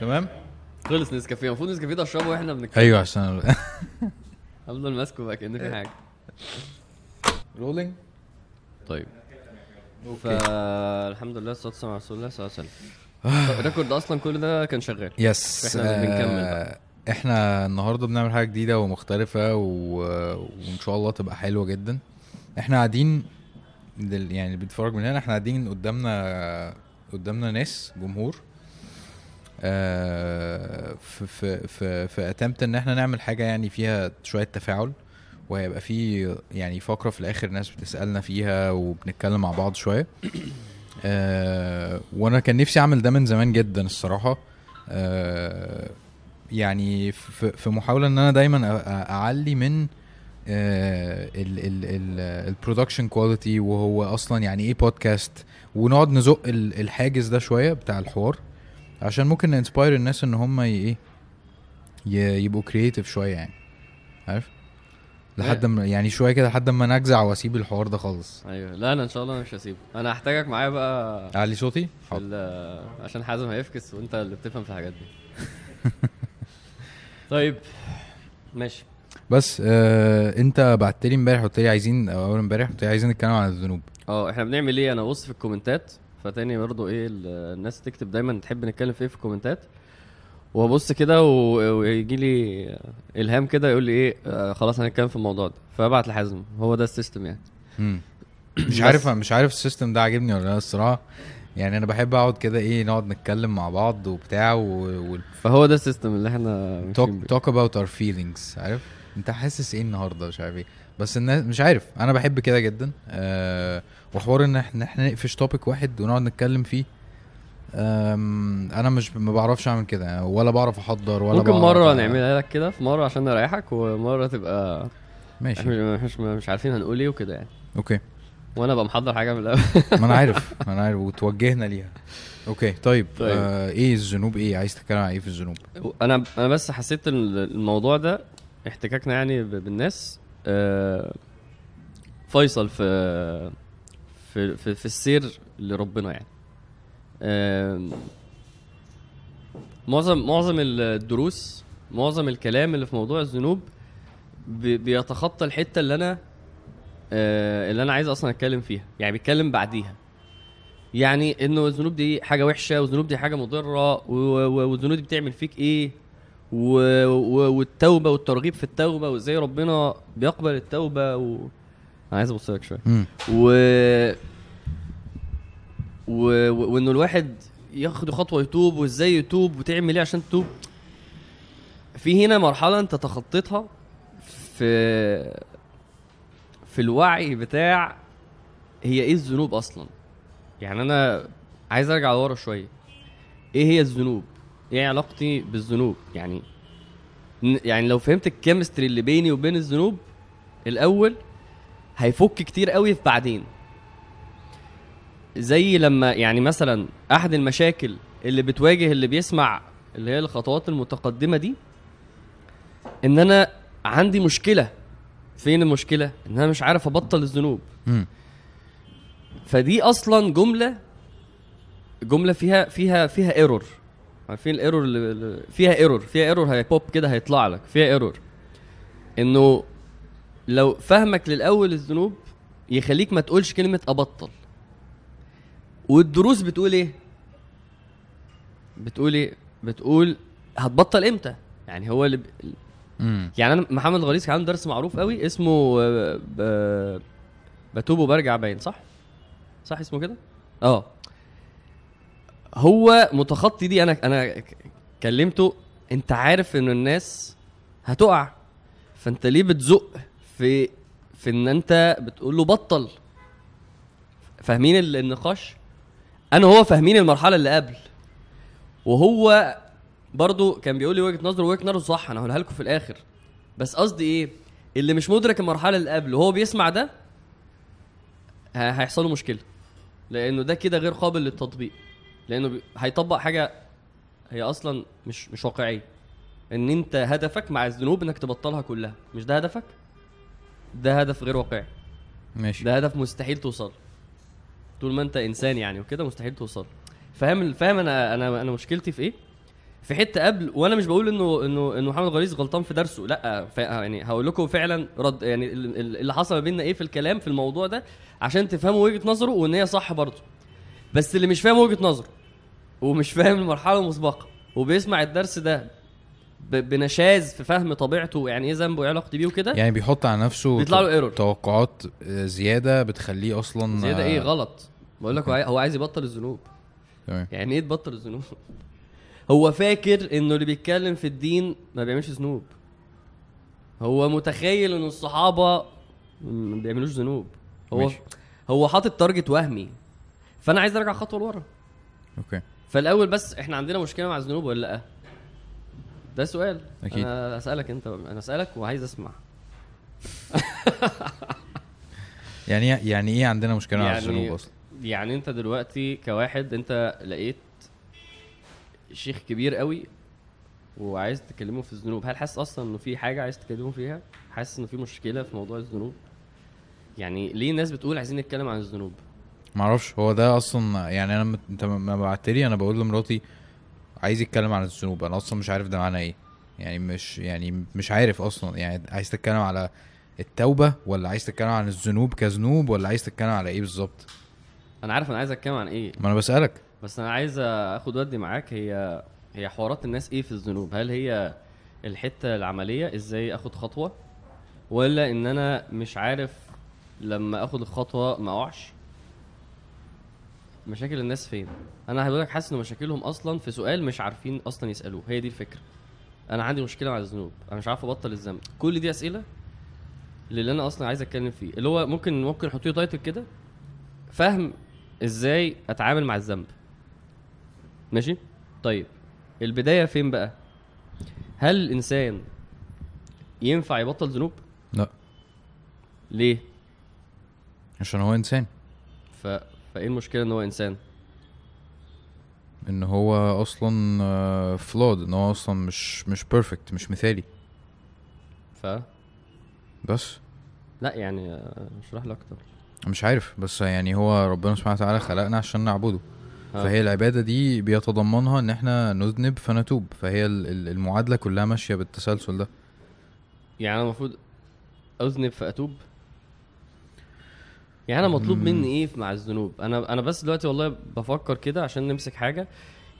تمام؟ خلص نسكافيه. المفروض نسكافيه ده اشربه وإحنا بنتكلم أيوه عشان افضل ماسكه بقى كان في حاجة. rolling طيب. فالحمد لله والصلاه والسلام على رسول الله صلى الله عليه وسلم. ال record أصلا كل ده كان شغال. yes إحنا بنكمل آه، إحنا النهارده بنعمل حاجة جديدة ومختلفة و... وإن شاء الله تبقى حلوة جدا. إحنا قاعدين دل... يعني اللي بيتفرج من هنا إحنا قاعدين قدامنا قدامنا ناس جمهور. آه، في في في في اتمت إن إحنا نعمل حاجة يعني فيها شوية تفاعل وهيبقى في يعني فقرة في الآخر ناس بتسألنا فيها وبنتكلم مع بعض شوية. آه وأنا كان نفسي أعمل ده من زمان جدا الصراحة. آه يعني في محاولة إن أنا دايما أعلي من ال production quality وهو أصلا يعني إيه بودكاست ونقعد نزق ال- الحاجز ده شوية بتاع الحوار. عشان ممكن ن inspire الناس إن هم إيه يبقوا creative شوية يعني. عارف؟ لحد ما يعني شوية كده لحد ما نجزأ وأسيب الحوار ده خالص. أيوه. لا أنا إن شاء الله مش هسيبه. أنا هحتاجك معايا بقى اعلي صوتي؟ عشان حازم هيفكس وأنت اللي بتفهم في الحاجات دي. طيب. ماشي. بس آه أنت بعت لي امبارح قلت لي عايزين أو أول امبارح قلت لي عايزين نتكلم عن الذنوب. أه إحنا بنعمل إيه؟ أنا بص في الكومنتات فتاني برضو إيه ال- الناس تكتب دايما تحب نتكلم في إيه في الكومنتات. وابص كده و- ويجي لي إلهام كده يقول لي إيه آه خلاص هنتكلم في الموضوع ده. فابعت لحازم هو ده ال system يعني. مم. مش. عارف مش عارف ال system ده عاجبني ولا لا الصراحة. يعني أنا بحب أقعد كده إيه نقعد نتكلم مع بعض وبتاع و فهو ده ال system اللي إحنا بيه. talk about our feelings عارف؟ انت حاسس إيه النهارده؟ مش عارف إيه. بس الناس مش عارف. أنا بحب كده جدا. أه وحوار إن إحنا نقفش topic واحد ونقعد نتكلم فيه أنا مش ما بعرفش أعمل كده. ولا بعرف أحضر ولا ممكن مرة نعملها لك كده في مرة عشان نريحك ومرة تبقى ماشي. إحنا مش, مش عارفين هنقول إيه وكده يعني. okay. وأنا ابقى محضر حاجة من الأول. ما أنا عارف ما أنا عارف وتوجهنا ليها. okay طيب, طيب. آه إيه الذنوب؟ إيه عايز تتكلم عن إيه في الذنوب؟ أنا أنا بس حسيت إن الموضوع ده احتكاكنا يعني بالناس. آه، فيصل في في في, في السير لربنا يعني معظم معظم الدروس معظم الكلام اللي في موضوع الذنوب بي- بيتخطى الحتة اللي أنا آه، اللي أنا عايز أصلا أتكلم فيها يعني بيتكلم بعديها يعني إنه الذنوب دي حاجة وحشة والذنوب دي حاجة مضرة والذنوب دي بتعمل فيك إيه. والتوبة والترغيب في التوبة وإزاي ربنا بيقبل التوبة و... أنا عايز ابص لك شوية. و... و... و... وانه الواحد ياخد خطوة يتوب وازاي يتوب وتعمل إيه عشان تتوب. في هنا مرحلة انت تخطيتها في في الوعي بتاع هي إيه الذنوب أصلا. يعني أنا عايز ارجع لورا شوية. إيه هي الذنوب؟ إيه علاقتي بالذنوب؟ يعني يعني لو فهمت الكيمستري اللي بيني وبين الذنوب الأول هيفك كتير قوي في بعدين. زي لما يعني مثلا أحد المشاكل اللي بتواجه اللي بيسمع اللي هي الخطوات المتقدمة دي إن أنا عندي مشكلة. فين المشكلة؟ إن أنا مش عارف أبطل الذنوب. فدي أصلا جملة جملة فيها فيها فيها error عارفين ال error اللي- فيها error فيها error هي pop كده هيطلع لك. فيها error إنه لو فهمك للأول الذنوب يخليك ما تقولش كلمة أبطل. والدروس بتقول إيه؟ بتقول إيه؟ بتقول هتبطل إمتى؟ يعني هو اللي ب... مم. يعني أنا محمد الغليظ كان عنده درس معروف قوي اسمه آه، ب... بتوب وبرجع باين صح؟ صح اسمه كده؟ آه. هو متخطي دي أنا أنا كلمته أنت عارف ان الناس هتقع فأنت ليه بتزق؟ في في إن أنت بتقول له بطل. فاهمين ال- النقاش؟ أنا وهو فاهمين المرحلة اللي قبل. وهو برضو كان بيقول لي وجهة نظره وجهة نظره صح أنا هقولها لكم في الآخر. بس قصدي إيه؟ اللي مش مدرك المرحلة اللي قبل وهو بيسمع ده هيحصل له مشكلة. لأنه ده كده غير قابل للتطبيق. لأنه بي- هيطبق حاجة هي أصلا مش مش واقعية. إن أنت هدفك مع الذنوب إنك تبطلها كلها. مش ده هدفك؟ ده هدف غير واقعي. ماشي. ده هدف مستحيل توصل. طول ما انت انسان يعني وكده مستحيل توصل. فاهم فاهم أنا أنا أنا مشكلتي في إيه؟ في حتة قبل وأنا مش بقول انه انه انه محمد غليظ غلطان في درسه لا يعني هقول لكم فعلا رد يعني ال- ال- اللي حصل ما بيننا إيه في الكلام في الموضوع ده عشان تفهموا وجهة نظره وان هي صح برضه. بس اللي مش فاهم وجهة نظره ومش فاهم المرحلة المسبقة وبيسمع الدرس ده بنشاز في فهم طبيعته يعني إيه ذنبه وإيه علاقتي بيه وكده؟ يعني بيحط على نفسه بيطلع له ايرور توقعات آه، زيادة بتخليه أصلا زيادة آه، إيه غلط. بقول لك هو عاي- هو عايز يبطل الذنوب. تمام. يعني إيه تبطل الذنوب؟ هو فاكر إنه اللي بيتكلم في الدين ما بيعملش ذنوب. هو متخيل إن الصحابة ما بيعملوش ذنوب. هو ماشي. هو حاطط target وهمي. فأنا عايز أرجع خطوة لورا. okay. فالأول بس إحنا عندنا مشكلة مع الذنوب ولا لأ؟ ده سؤال. أكيد. أنا أسألك أنت أنا أسألك وعايز أسمع. يعني إيه- يعني إيه عندنا مشكلة يعني- الذنوب أصلا يعني أنت دلوقتي كواحد أنت لقيت شيخ كبير قوي وعايز تكلمه في الذنوب. هل حاسس أصلا إنه في حاجة عايز تكلمه فيها؟ حاسس إنه في مشكلة في موضوع الذنوب؟ يعني ليه الناس بتقول عايزين نتكلم عن الذنوب؟ معرفش. هو ده أصلا يعني أنا أنت ما بعت لي أنا بقول لمراتي عايز يتكلم عن الذنوب. أنا أصلا مش عارف ده معناه إيه. يعني مش يعني مش عارف أصلا. يعني عايز تتكلم على التوبة ولا عايز تتكلم عن الذنوب كذنوب ولا عايز تتكلم على إيه بالظبط؟ أنا عارف أنا عايز أتكلم عن إيه. ما أنا بسألك. بس أنا عايز آخد ودي معاك. هي هي حوارات الناس إيه في الذنوب؟ هل هي الحتة العملية؟ إزاي آخد خطوة؟ ولا إن أنا مش عارف لما آخد الخطوة ما أقعش؟ مشاكل الناس فين؟ أنا هقول لك حاسس إن مشاكلهم أصلا في سؤال مش عارفين أصلا يسألوه. هي دي الفكرة. أنا عندي مشكلة مع الذنوب. أنا مش عارف أبطل الذنب. كل دي أسئلة اللي أنا أصلا عايز أتكلم فيه. اللي هو ممكن ممكن أحط له تايتل كده. فهم إزاي أتعامل مع الذنب. ماشي؟ طيب. البداية فين بقى؟ هل الإنسان ينفع يبطل ذنوب؟ لا. ليه؟ عشان هو إنسان. ف... فإيه المشكلة إن هو إنسان؟ إن هو أصلا flawed إن هو أصلا مش مش perfect مش مثالي. ف؟ بس. لا يعني آه، اشرح لي أكتر. مش عارف بس يعني هو ربنا سبحانه وتعالى خلقنا عشان نعبده. آه. فهي العبادة دي بيتضمنها إن إحنا نذنب فنتوب. فهي ال- ال- المعادلة كلها ماشية بالتسلسل ده. يعني أنا المفروض أذنب فأتوب؟ يعني أنا مطلوب مني إيه مع الذنوب؟ أنا أنا بس دلوقتي والله بفكر كده عشان نمسك حاجة.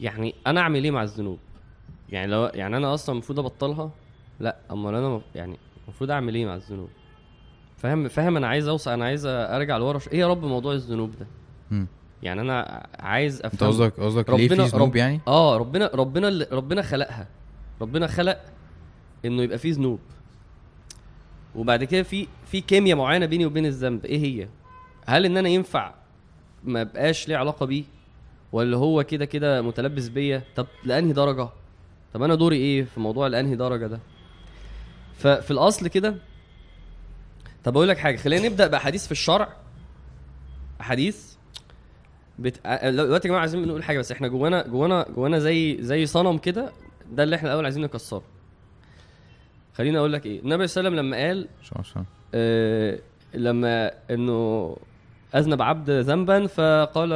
يعني أنا أعمل إيه مع الذنوب؟ يعني لو يعني أنا أصلا المفروض أبطلها؟ لأ أمال أنا مف- يعني المفروض أعمل إيه مع الذنوب؟ فاهم فاهم أنا عايز أوصل أنا عايز أرجع لورا ش- إيه يا رب موضوع الذنوب ده؟ مم. يعني أنا عايز أنت افهم قصدك قصدك ليه في ذنوب رب- يعني؟ آه ربنا ربنا اللي ربنا خلقها. ربنا خلق إنه يبقى فيه ذنوب. وبعد كده في في كيمياء معينة بيني وبين الذنب إيه هي؟ هل إن أنا ينفع ما بقاش ليه علاقة بيه؟ ولا هو كده كده متلبس بيا؟ طب لأنهي درجة؟ طب أنا دوري إيه في موضوع لأنهي درجة ده؟ ففي الأصل كده طب أقول لك حاجة خلينا نبدأ بأحاديث في الشرع. أحاديث بت... دلوقتي يا جماعة عايزين نقول حاجة بس إحنا جوانا جوانا جوانا زي زي صنم كده ده اللي إحنا الأول عايزين نكسره. خليني أقول لك إيه النبي صلى الله عليه وسلم لما قال. آه لما إنه أذنب عبد ذنبا فقال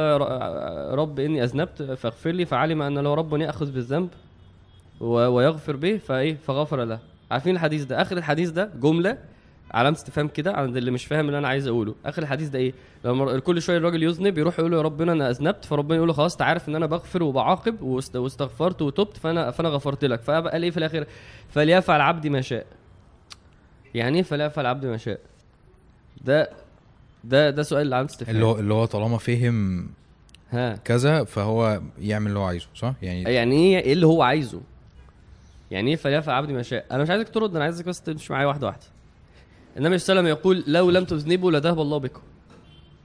رب إني أذنبت فاغفر لي فعلم أن له رب يأخذ بالذنب ويغفر به فإيه فغفر له. عارفين الحديث ده؟ آخر الحديث ده جملة علامه استفهام كده عند اللي مش فاهم اللي أنا عايز أقوله. آخر الحديث ده إيه؟ لما كل شوية الراجل يذنب يروح يقول له يا ربنا أنا أذنبت فربنا يقول له خلاص أنت عارف إن أنا بغفر وبعاقب واست- واستغفرت وتبت فأنا فأنا غفرت لك. فقال إيه في الآخر؟ فليفعل عبدي ما شاء. يعني إيه فليفعل عبدي ما شاء؟ ده ده ده سؤال علامه استفهام اللي هو اللي هو طالما فهم ها. كذا فهو يعمل اللي هو عايزه صح؟ يعني يعني إيه إيه اللي هو عايزه؟ يعني إيه فليفعل عبدي ما شاء؟ أنا مش عايزك ترد أنا عايزك بس تمشي معايا واحدة واحدة. النبي صلى الله عليه وسلم يقول لو لم تذنبوا لذهب الله بكم.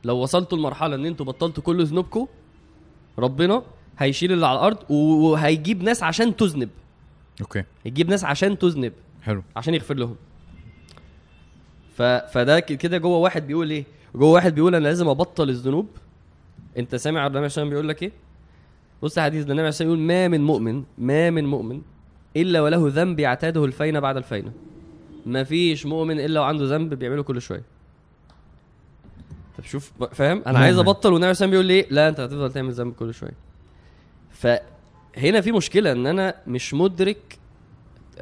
لو وصلتوا لمرحله إن أنتوا بطلتوا كل ذنوبكم ربنا هيشيل اللي على الأرض وهيجيب ناس عشان تذنب. أوكي. يجيب ناس عشان تذنب. حلو. عشان يغفر لهم. ف... فده كده جوه واحد بيقول إيه؟ جوه واحد بيقول أنا لازم أبطل الذنوب. أنت سامع النبي عشان بيقول لك إيه؟ بص الحديث ده النبي عشان يقول ما من مؤمن ما من مؤمن إلا وله ذنب يعتاده الفينة بعد الفينة. ما فيش مؤمن إلا وعنده ذنب بيعمله كل شوية. طب شوف فاهم؟ أنا عايز. أبطل والنبي عشان بيقول لي لا أنت هتفضل تعمل ذنب كل شوية. ف هنا في مشكلة إن أنا مش مدرك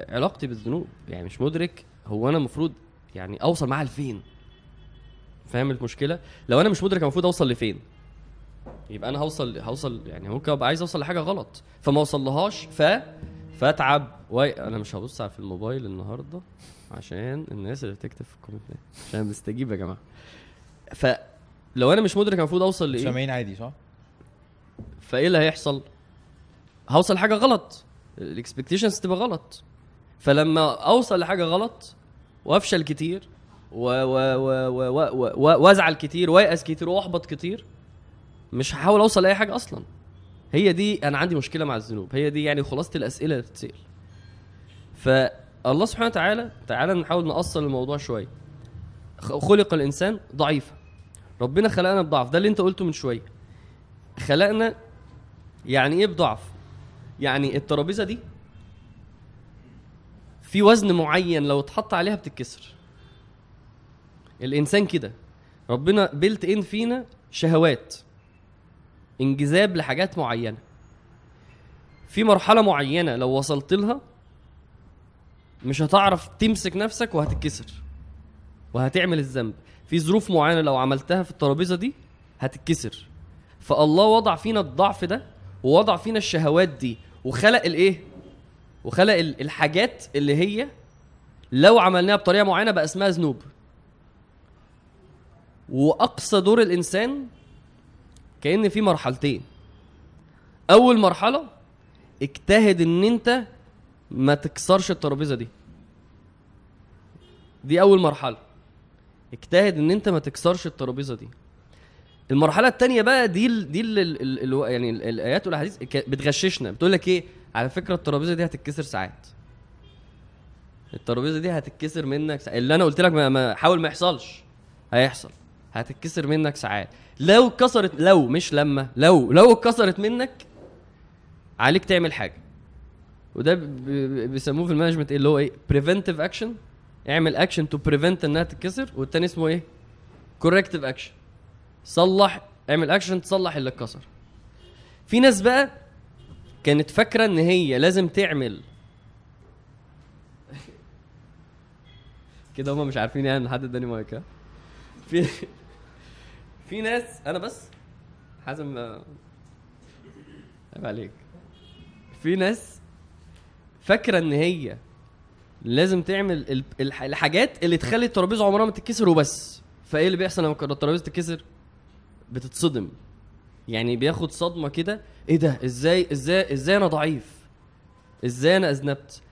علاقتي بالذنوب. يعني مش مدرك هو أنا المفروض يعني أوصل معاها لفين. فاهم المشكلة؟ لو أنا مش مدرك المفروض أوصل لفين؟ يبقى أنا هوصل هوصل يعني ممكن أبقى عايز أوصل لحاجة غلط. فما اوصلهاش ف فأتعب. و... أنا مش هبص على في الموبايل النهارده عشان الناس اللي بتكتب في الكومنتات عشان بستجيب يا جماعة. فلو أنا مش مدرك المفروض أوصل لإيه؟ سامعين عادي صح؟ فإيه اللي هيحصل؟ هوصل لحاجة غلط. ال expectations تبقى غلط. فلما أوصل لحاجة غلط وأفشل كتير وازعل كتير ويأس كتير وأحبط كتير. مش هحاول أوصل لأي حاجة أصلا. هي دي أنا عندي مشكلة مع الذنوب. هي دي يعني خلاصة الأسئلة اللي بتتسال فالله سبحانه وتعالى تعالى نحاول نأصل الموضوع شوية. خلق الإنسان ضعيفا ربنا خلقنا بضعف. ده اللي أنت قلته من شوية. خلقنا يعني إيه بضعف؟ يعني الترابيزة دي في وزن معين لو اتحط عليها بتتكسر. الإنسان كده. ربنا بيلت ان فينا شهوات انجذاب لحاجات معينة. في مرحلة معينة لو وصلت لها مش هتعرف تمسك نفسك وهتتكسر وهتعمل الذنب. في ظروف معينة لو عملتها في الترابيزة دي هتتكسر. فالله وضع فينا الضعف ده ووضع فينا الشهوات دي وخلق الايه؟ وخلق ال- الحاجات اللي هي لو عملناها بطريقة معينة بقى اسمها ذنوب. وأقصى دور الإنسان كأن في مرحلتين. أول مرحلة اجتهد إن أنت ما تكسرش الترابيزة دي. دي أول مرحلة. اجتهد إن أنت ما تكسرش الترابيزة دي. المرحلة الثانية بقى دي ال دي ال ال ال يعني ال- الآيات والأحاديث بتغششنا. بتقول لك إيه؟ على فكرة الترابيزة دي هتتكسر ساعات. الترابيزة دي هتتكسر منك ساعات. اللي أنا قلت لك ما حاول ما يحصلش. هيحصل. هتتكسر منك ساعات. لو اتكسرت لو مش لما لو لو اتكسرت منك عليك تعمل حاجة. وده بيسموه في ال management اللي هو إيه preventive action اعمل action to prevent إنها تتكسر. والتاني اسمه إيه؟ corrective action صلح اعمل اكشن تصلح اللي اتكسر. في ناس بقى كانت فاكرة إن هي لازم تعمل. كده هما مش عارفين يعني حد اداني مايك؟ في في ناس أنا بس حازم آه، عيب عليك. في ناس فاكرة إن هي لازم تعمل ال- الح- الحاجات اللي تخلي الترابيزة عمرها ما تتكسر وبس. فإيه اللي بيحصل لما الترابيزة تتكسر؟ بتتصدم. يعني بياخد صدمة كده إيه ده؟ إزاي إزاي إزاي أنا ضعيف؟ إزاي أنا أذنبت؟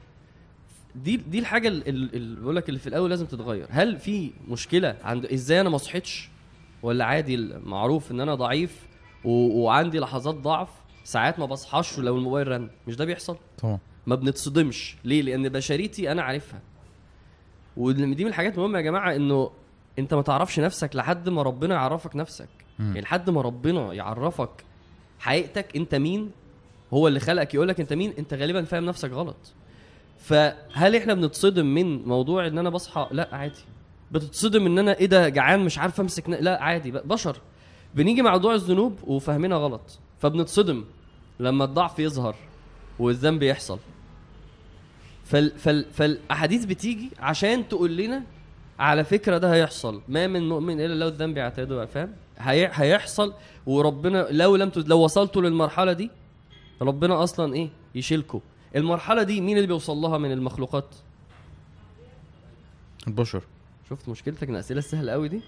دي دي الحاجة ال- ال- اللي بقول لك اللي في الأول لازم تتغير. هل في مشكلة عند إزاي أنا ما صحيتش؟ ولا عادي معروف إن أنا ضعيف و... وعندي لحظات ضعف ساعات ما بصحاش لو الموبايل رن. مش ده بيحصل؟ طبعا. ما بنتصدمش. ليه؟ لأن بشريتي أنا عارفها. ودي من الحاجات المهمه يا جماعة إنه أنت ما تعرفش نفسك لحد ما ربنا يعرفك نفسك. يعني لحد ما ربنا يعرفك حقيقتك أنت مين هو اللي خلقك يقولك أنت مين أنت غالبا فاهم نفسك غلط. فهل إحنا بنتصدم من موضوع إن أنا بصحى؟ لا عادي. بتتصدم ان أنا إيه ده جعان مش عارف امسك. لا عادي بشر. بنيجي مع موضوع الذنوب وفاهمينها غلط فبنتصدم لما الضعف يظهر والذنب يحصل. فال فال فالأحاديث بتيجي عشان تقول لنا على فكرة ده هيحصل. ما من مؤمن إلا لو الذنب يعتاده فاهم؟ هي هيحصل وربنا لو لم لو وصلتوا للمرحلة دي ربنا أصلا إيه؟ يشيلكوا. المرحلة دي مين اللي بيوصل لها؟ من المخلوقات. البشر. شفت مشكلتك إن الاسئله السهله قوي دي.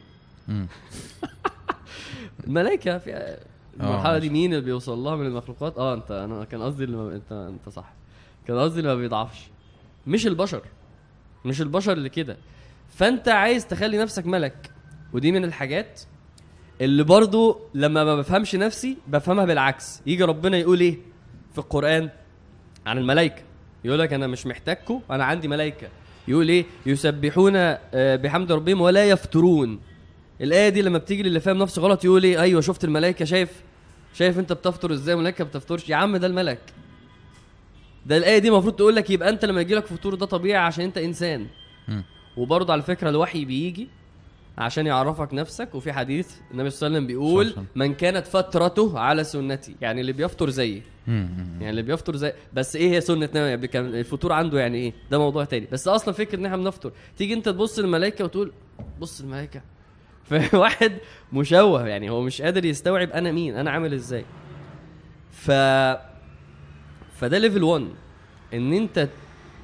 الملائكه في المرحلة دي. مين اللي بيوصل لها من المخلوقات؟ آه أنت أنا كان قصدي اللي ما... أنت أنت صح. كان قصدي اللي ما بيضعفش. مش البشر. مش البشر اللي كده. فأنت عايز تخلي نفسك ملك. ودي من الحاجات اللي برضو لما ما بفهمش نفسي بفهمها بالعكس. يجي ربنا يقول إيه في القرآن؟ عن الملائكة. يقول لك أنا مش محتاجكم أنا عندي ملائكة. يقول إيه؟ يسبحون آه، بحمد ربهم ولا يفترون. الآية دي لما بتيجي للي فاهم نفسه غلط يقول إيه؟ أيوه شفت الملائكة شايف؟ شايف أنت بتفطر إزاي؟ الملائكة بتفطرش. يا عم ده الملك. ده الآية دي المفروض تقول لك يبقى أنت لما يجي لك فطور ده طبيعي عشان أنت إنسان. وبرضه على فكرة الوحي بيجي عشان يعرفك نفسك. وفي حديث النبي صلى الله عليه وسلم بيقول من كانت فترته على سنتي. يعني اللي بيفطر زيي. يعني اللي بيفطر زي بس إيه هي سنة نبي؟ يعني كان الفطور عنده يعني إيه؟ ده موضوع تاني. بس أصلا فكرة إن إحنا بنفطر. تيجي أنت تبص للملائكة وتقول بص الملائكة. فواحد مشوه. يعني هو مش قادر يستوعب أنا مين أنا عامل إزاي. ف فده level 1 إن أنت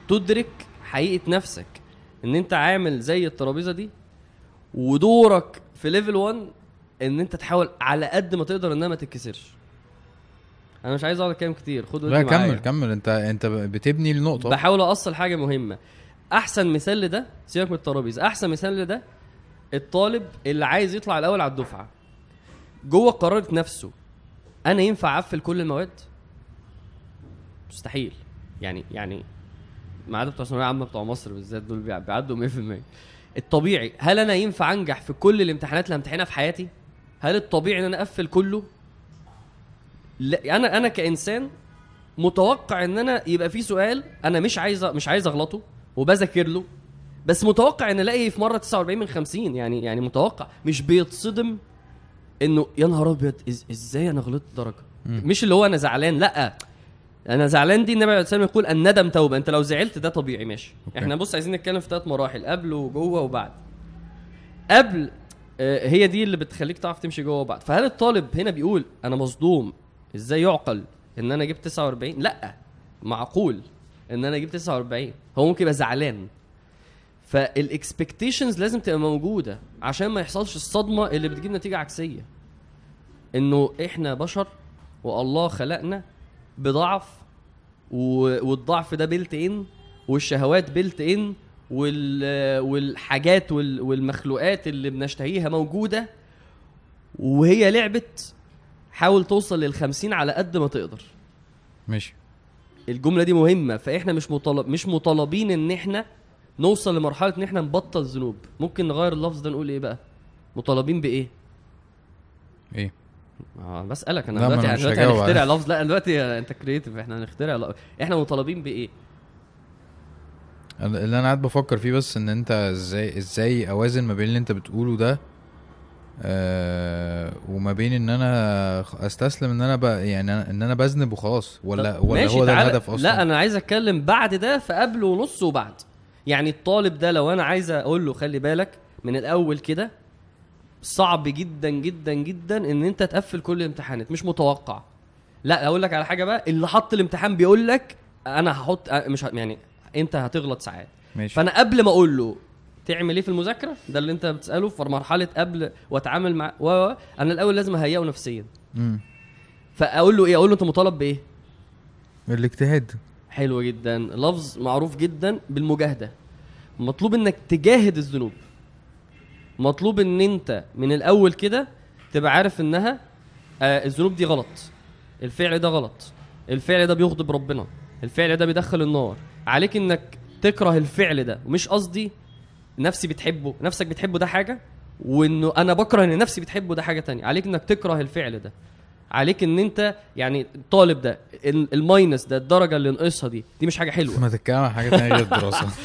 تدرك حقيقة نفسك. إن أنت عامل زي الترابيزة دي ودورك في level 1 إن أنت تحاول على قد ما تقدر إنها ما تتكسرش. أنا مش عايز أقعد أتكلم كتير. خد لا معايا. كمل. كمل أنت أنت بتبني النقطة. بحاول أوصل حاجة مهمة. أحسن مثال لده سيبك من الترابيزة. أحسن مثال لده الطالب اللي عايز يطلع الأول على الدفعة. جوه قرارة نفسه أنا ينفع أقفل كل المواد؟ مستحيل. يعني يعني ما عدا بتوع ثانوية عامة بتوع مصر بالذات دول بيع- بيعدوا 100% الطبيعي. هل أنا ينفع أنجح في كل الامتحانات اللي همتحنها في حياتي؟ هل الطبيعي إن أنا أقفل كله؟ لا أنا أنا كإنسان متوقع إن أنا يبقى في سؤال أنا مش عايز مش عايز أغلطه وبذاكر له. بس متوقع إن ألاقي في مرة 49 من 50 يعني يعني متوقع. مش بيتصدم إنه يا نهار أبيض إزاي أنا غلطت درجة. مش اللي هو أنا زعلان لأ. أنا زعلان دي النبي عليه الصلاه يقول الندم توبة. أنت لو زعلت ده طبيعي ماشي. okay. إحنا بص عايزين نتكلم في ثلاث مراحل قبل وجوه وبعد. قبل آه، هي دي اللي بتخليك تعرف تمشي جوه وبعد. فهل الطالب هنا بيقول أنا مصدوم؟ إزاي يعقل إن أنا جبت 49 لأ معقول إن أنا جبت 49 هو ممكن يبقى زعلان. فال expectations لازم تبقى موجودة عشان ما يحصلش الصدمة اللي بتجيب نتيجة عكسية. إنه إحنا بشر والله خلقنا بضعف والضعف ده بيلت ان والشهوات بيلت ان وال والحاجات وال والمخلوقات اللي بنشتهيها موجودة وهي لعبة حاول توصل للخمسين على قد ما تقدر. ماشي. الجملة دي مهمة فإحنا مش مطالب مش مطالبين إن إحنا نوصل لمرحلة إن إحنا نبطل ذنوب. ممكن نغير اللفظ ده نقول إيه بقى؟ مطالبين بإيه؟ إيه؟ بسألك أنا دلوقتي أنا إحنا مش دلوقتي هنخترع لفظ لا دلوقتي أنت كريتيف إحنا هنخترع لفظ. إحنا مطالبين بإيه؟ اللي أنا قاعد بفكر فيه بس إن أنت إزاي إزاي أوازن ما بين اللي أنت بتقوله ده آه وما بين إن أنا أستسلم إن أنا ب... يعني أنا- إن أنا بذنب وخلاص ولا ولا هو ده الهدف أصلا؟ لا أنا عايز أتكلم بعد ده فقبل ونص وبعد. يعني الطالب ده لو أنا عايز أقول له خلي بالك من الأول كده صعب جدا جدا جدا إن أنت تقفل كل الامتحانات مش متوقع. لا أقول لك على حاجة بقى اللي حط الامتحان بيقول لك أنا هحط مش. يعني أنت هتغلط ساعات. ماشي. فأنا قبل ما أقول له تعمل إيه في المذاكرة ده اللي أنت بتسأله في مرحلة قبل وأتعامل مع و... أنا الأول لازم أهيئه نفسيا. مم. فأقول له إيه؟ أقول له أنت مطالب بإيه؟ الاجتهاد. حلو جدا. لفظ معروف جدا بالمجاهدة. مطلوب إنك تجاهد الذنوب. مطلوب إن أنت من الأول كده تبقى عارف إنها آه الذنوب دي غلط. الفعل ده غلط. الفعل ده بيغضب ربنا. الفعل ده بيدخل النار. عليك إنك تكره الفعل ده. ومش قصدي نفسي بتحبه. نفسك بتحبه ده حاجة وإنه أنا بكره إن نفسي بتحبه ده حاجة تانية. عليك إنك تكره الفعل ده. عليك إن أنت يعني الطالب ده ال- الماينس ده الدرجة اللي ناقصها دي دي مش حاجة حلوة. ما تتكلم عن حاجة تانية غير الدراسة.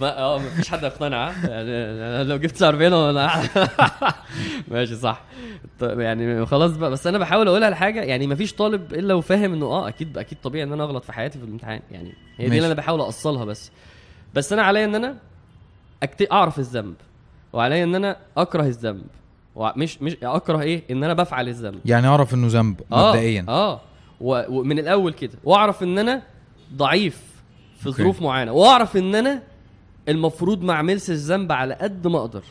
ما آه مفيش حد يقتنع ها؟ يعني لو جبت 40 أنا ماشي صح. طيب يعني خلاص بقى. بس أنا بحاول أقولها لحاجه يعني مفيش طالب إلا وفاهم إنه آه أكيد أكيد طبيعي إن أنا أغلط في حياتي في الامتحان. يعني هي دي. اللي أنا بحاول أوصلها بس. بس أنا عليا إن أنا أكت... أعرف الذنب. وعليا إن أنا أكره الذنب. ومش مش أكره إيه؟ إن أنا بفعل الذنب. يعني أعرف إنه ذنب آه مبدئيا. آه. و- ومن الأول كده. وأعرف إن أنا ضعيف في. ظروف معينة. وأعرف إن أنا المفروض ما اعملش الذنب على قد ما أقدر.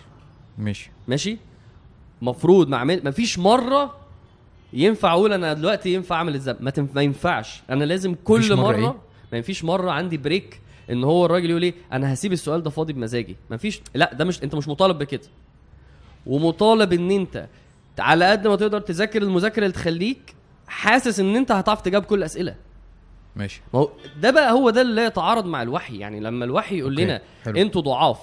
ماشي. ماشي؟ مفروض ما اعمل مفيش مرة ينفع أقول أنا دلوقتي ينفع اعمل الذنب. ما, تنف... ما ينفعش. أنا لازم كل مرة مرة, إيه؟ مرة ما فيش مرة عندي بريك ان هو الراجل يقول إيه؟ أنا هسيب السؤال ده فاضي بمزاجي. ما فيش لا ده مش أنت مش مطالب بكده. ومطالب إن أنت على قد ما تقدر تذاكر المذاكرة اللي تخليك حاسس إن أنت هتعرف تجاوب كل الأسئلة. ماشي. ما هو ده بقى هو ده اللي يتعارض مع الوحي. يعني لما الوحي يقول لنا. أنتوا ضعاف.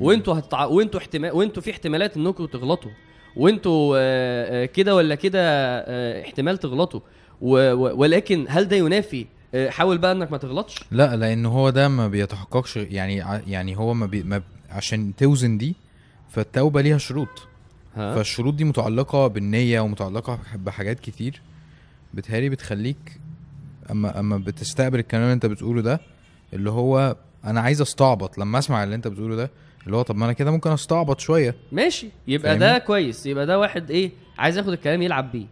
وانتوا هتتع... وانتوا احتمال وانتوا في احتمالات انكم تغلطوا وانتوا آه، آه، كده ولا كده آه، احتمال تغلطوا. و... ولكن هل ده ينافي؟ حاول بقى انك ما تغلطش. لا لأن هو ده ما بيتحققش يعني يعني هو ما, بي ما عشان توزن دي فالتوبة ليها شروط. ها؟ فالشروط دي متعلقة بالنية ومتعلقة بحاجات كتير. بتهيألي بتخليك أما أما بتستقبل الكلام اللي أنت بتقوله ده اللي هو أنا عايز أستعبط. لما أسمع اللي أنت بتقوله ده اللي هو طب ما أنا كده ممكن أستعبط شوية. ماشي. يبقى فاهمني؟ ده كويس. يبقى ده واحد إيه عايز ياخد الكلام يلعب بيه.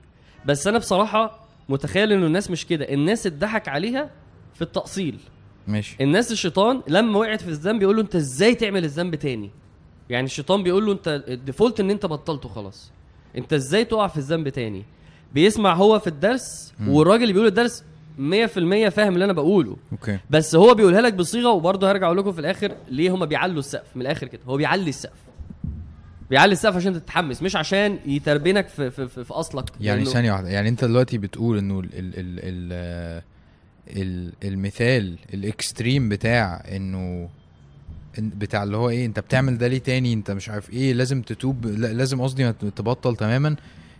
بس أنا بصراحة متخيل إنه الناس مش كده. الناس اتضحك عليها في التأصيل. ماشي. الناس الشيطان لما وقعت في الذنب يقول له أنت إزاي تعمل الذنب تاني؟ يعني الشيطان بيقول له أنت ال default إن أنت بطلته خلاص. أنت إزاي تقع في الذنب تاني؟ بيسمع هو في الدرس. والراجل اللي بيقول الدرس 100% فاهم اللي أنا بقوله. okay. بس هو بيقولها لك بصيغه وبرضه هرجع أقول لكم في الآخر ليه هما بيعلوا السقف. من الآخر كده. هو بيعلي السقف. بيعلي السقف عشان تتحمس مش عشان يتربى في في في, في أصلك. يعني ثانية واحدة. يعني أنت دلوقتي بتقول إنه ال ال ال ال ال المثال الإكستريم بتاع إنه بتاع اللي هو إيه أنت بتعمل ده ليه تاني؟ أنت مش عارف إيه لازم تتوب لا لازم قصدي تبطل تماما.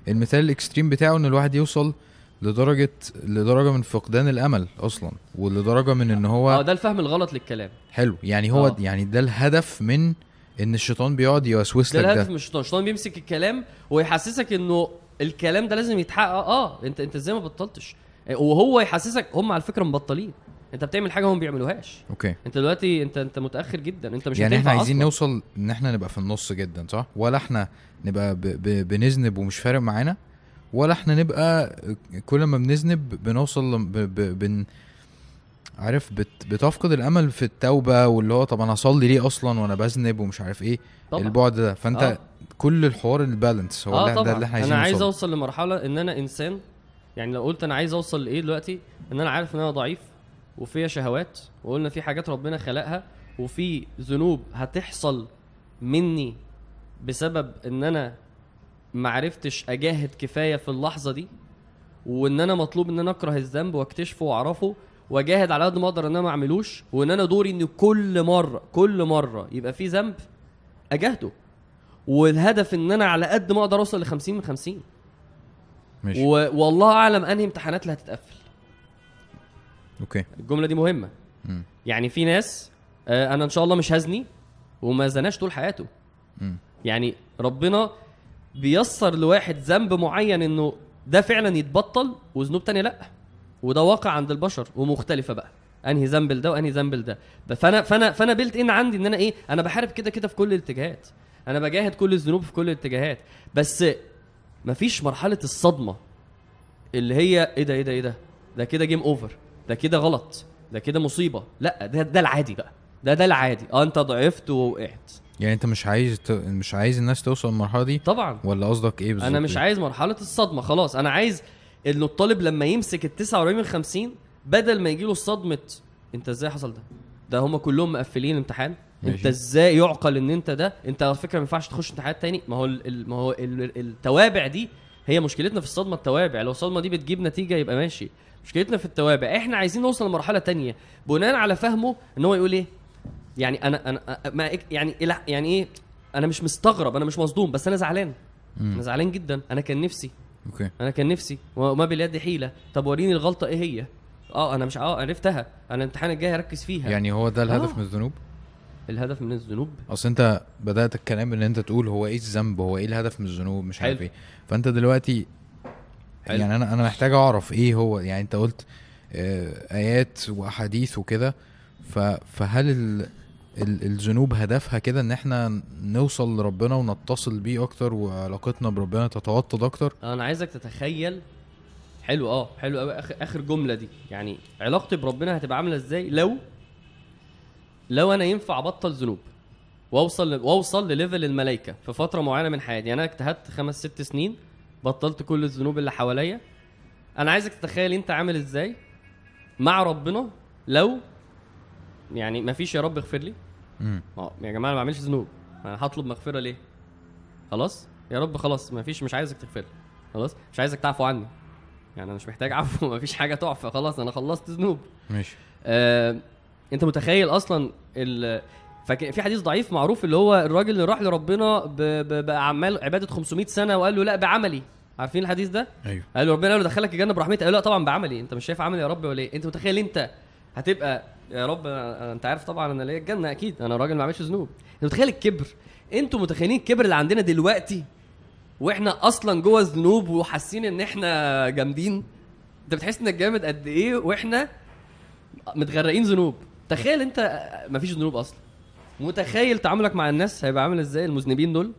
المثال الإكستريم بتاعه ان الواحد يوصل لدرجة لدرجة من فقدان الأمل أصلا ولدرجة من إن آه هو ده الفهم الغلط للكلام. حلو يعني هو آه. يعني ده الهدف من إن الشيطان بيقعد يوسوس ده لك الهدف ده. من الشيطان. الشيطان بيمسك الكلام ويحسسك إنه الكلام ده لازم يتحقق. آه أنت أنت إزاي ما بطلتش؟ وهو يحسسك هم على فكرة مبطلين. أنت بتعمل حاجة هم ما بيعملوهاش. أوكي. أنت دلوقتي أنت أنت متأخر جدا. أنت مش يعني إحنا عايزين أصلاً. نوصل إن إحنا نبقى في النص جدا صح؟ ولا إحنا نبقى ب... ب... بنذنب ومش فارق معانا؟ ولا إحنا نبقى كل ما بنذنب بنوصل. ب... ب... بن عارف بت... بتفقد الأمل في التوبة واللي هو طب أنا اصلي ليه أصلا وأنا بذنب ومش عارف إيه طبعا البعد ده فأنت آه. كل الحوار البالانس هو آه ده, اللي إحنا عايزين أنا عايز. أوصل لمرحلة إن أنا إنسان يعني لو قلت أنا عايز أوصل لإيه دلوقتي إن أنا عارف إن أنا ضعيف وفيا شهوات وقلنا في حاجات ربنا خلقها وفي ذنوب هتحصل مني بسبب إن أنا ما عرفتش أجاهد كفاية في اللحظة دي وإن أنا مطلوب إن أنا أكره الذنب وأكتشفه وأعرفه وأجاهد على قد ما أقدر إن أنا ما أعملوش وإن أنا دوري ان كل مرة كل مرة يبقى في ذنب أجاهده. والهدف إن أنا على قد ما أقدر أوصل ل 50 من 50 ماشي. و... والله أعلم أنهي امتحانات اللي هتتقفل. أوكي. الجملة دي مهمة. مم. يعني في ناس آه أنا إن شاء الله مش هزني وما زناش طول حياته. مم. يعني ربنا بيسر لواحد ذنب معين إنه ده فعلا يتبطل وذنوب تانية لأ. وده واقع عند البشر ومختلفة بقى. أنهي ذنب لده وأنهي ذنب لده. ب- فأنا فأنا فأنا built in عندي إن أنا إيه أنا بحارب كده كده في كل الاتجاهات. أنا بجاهد كل الذنوب في كل الاتجاهات. بس مفيش مرحلة الصدمة اللي هي إيه ده إيه ده إيه ده ده كده game over ده كده غلط ده كده مصيبة. لأ ده ده العادي بقى. ده ده العادي. آه أنت ضعفت ووقعت. يعني انت مش عايز ت... مش عايز الناس توصل للمرحلة دي؟ طبعا. ولا قصدك إيه بالظبط؟ أنا مش عايز مرحلة الصدمة خلاص. أنا عايز انه الطالب لما يمسك ال 49 من 50 بدل ما يجي له صدمة انت إزاي حصل ده؟ ده هم كلهم مقفلين امتحان انت. إزاي يعقل ان انت ده؟ انت على فكرة ما ينفعش تخش امتحانات تاني. ما هو ال- ما هو ال- التوابع دي هي مشكلتنا في الصدمة التوابع. لو الصدمة دي بتجيب نتيجة يبقى ماشي. مشكلتنا في التوابع. إحنا عايزين نوصل لمرحلة تانية بناء على فهمه ان هو يقول إيه؟ يعني أنا أنا ما يعني يعني إيه؟ أنا مش مستغرب أنا مش مصدوم بس أنا زعلان. أنا. زعلان جدا. أنا كان نفسي. أوكي. أنا كان نفسي. وما باليد حيلة. طب وريني الغلطة إيه هي؟ آه أنا مش آه عرفتها. أنا الامتحان الجاي هركز فيها. يعني هو ده الهدف آه. من الذنوب؟ الهدف من الذنوب. أصل أنت بدأت الكلام إن أنت تقول هو إيه الذنب هو إيه الهدف من الذنوب مش عارف. إيه. فأنت دلوقتي حلو. يعني أنا أنا محتاج أعرف إيه هو. يعني أنت قلت آه آيات وأحاديث وكده. فهل الذنوب هدفها كده إن إحنا نوصل لربنا ونتصل بيه أكتر وعلاقتنا بربنا تتوطد أكتر. أنا عايزك تتخيل حلو آه حلو قوي آخر آخر جملة دي. يعني علاقتي بربنا هتبقى عاملة إزاي لو لو أنا ينفع أبطل ذنوب وأوصل وأوصل لليفل الملائكة في فترة معينة من حياتي. يعني أنا اجتهدت خمس ست سنين بطلت كل الذنوب اللي حواليا. أنا عايزك تتخيل أنت عامل إزاي مع ربنا لو يعني مفيش يا رب اغفر لي. ما هو يا جماعة أنا ما بعملش ذنوب. أنا هطلب مغفرة ليه؟ خلاص؟ يا رب خلاص ما فيش مش عايزك تغفر خلاص؟ مش عايزك تعفو عني. يعني أنا مش محتاج عفو ما فيش حاجة تعفى خلاص أنا خلصت ذنوب. ماشي. آه، أنت متخيل أصلا ال... فك... في حديث ضعيف معروف اللي هو الراجل اللي راح لربنا ب... ب... بأعمال عبادة 500 سنة وقال له لا بعملي. عارفين الحديث ده؟ أيوه. قال له ربنا قال له دخلك الجنة برحمتي قال له لا طبعا بعملي. أنت مش شايف عملي يا رب ولا إيه؟ أنت متخيل أنت هتبقى يا رب انت عارف طبعا أنا ليا الجنة أكيد أنا راجل ما عملش ذنوب. أنت متخيل الكبر؟ أنتوا متخيلين الكبر اللي عندنا دلوقتي؟ وإحنا أصلا جوه الذنوب وحاسين إن إحنا جامدين؟ أنت بتحس إنك جامد قد إيه وإحنا متغرقين ذنوب؟ تخيل أنت مفيش ذنوب أصلا. متخيل تعاملك مع الناس هيبقى عامل إزاي المذنبين دول؟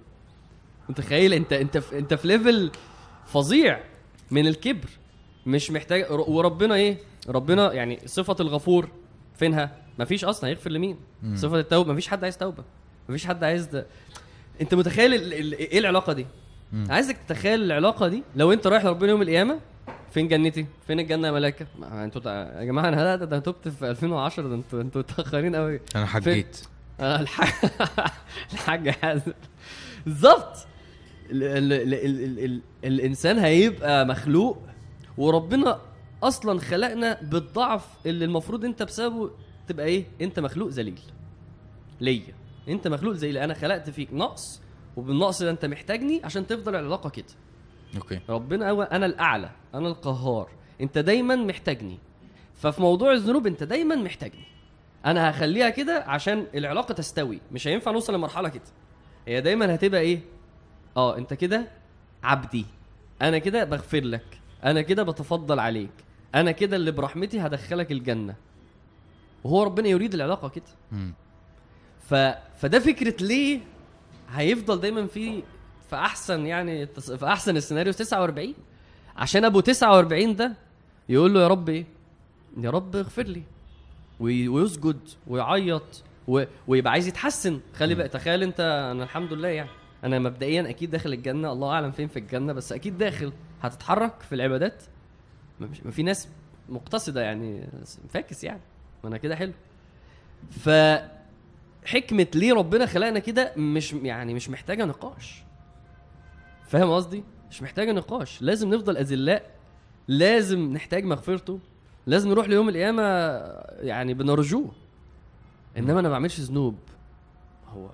متخيل أنت أنت في أنت في ليفل فظيع من الكبر. مش محتاج وربنا إيه؟ ربنا يعني صفة الغفور فينها؟ مفيش أصلا هيغفر لمين؟ مم. صفة التوبة. مفيش حد عايز توبة. مفيش حد عايز ده. أنت متخيل ال... ال... إيه العلاقة دي؟ مم. عايزك تتخيل العلاقة دي؟ لو أنت رايح لربنا يوم القيامة فين جنتي؟ فين الجنة يا ملايكه ما أنتوا يا جماعة أنا ده ده تبت في 2010 ده أنتوا أنتوا متأخرين قوي أنا حجيت. آه، الحاج الحاج حازم. بالظبط. ال... ال... ال... ال... ال... ال... الإنسان هيبقى مخلوق وربنا أصلا خلقنا بالضعف اللي المفروض أنت بسببه تبقى إيه؟ أنت مخلوق ذليل. ليا. أنت مخلوق ذليل. أنا خلقت فيك نقص وبالنقص ده أنت محتاجني عشان تفضل العلاقة كده. أوكي. ربنا هو أنا الأعلى أنا القهار. أنت دايما محتاجني. ففي موضوع الذنوب أنت دايما محتاجني. أنا هخليها كده عشان العلاقة تستوي. مش هينفع نوصل لمرحلة كده. هي دايما هتبقى إيه؟ آه أنت كده عبدي. أنا كده بغفر لك. أنا كده بتفضل عليك. أنا كده اللي برحمتي هدخلك الجنة. وهو ربنا يريد العلاقة كده. ف... فده فكرة ليه هيفضل دايما في في أحسن يعني في أحسن السيناريو 49 عشان أبو 49 ده يقول له يا رب إيه؟ يا رب اغفر لي. وي- ويسجد ويعيط و... ويبقى عايز يتحسن. خلي بقى تخيل أنت أنا الحمد لله يعني. أنا مبدئيا أكيد داخل الجنة. الله أعلم فين في الجنة بس أكيد داخل. هتتحرك في العبادات؟ ما في ناس مقتصدة يعني فاكس يعني. ما أنا كده حلو. ف حكمه ليه ربنا خلقنا كده مش يعني مش محتاجة نقاش. فاهم قصدي؟ مش محتاجة نقاش. لازم نفضل أذلاء. لازم نحتاج مغفرته. لازم نروح ليوم القيامة يعني بنرجوه. إنما أنا ما بعملش ذنوب. هو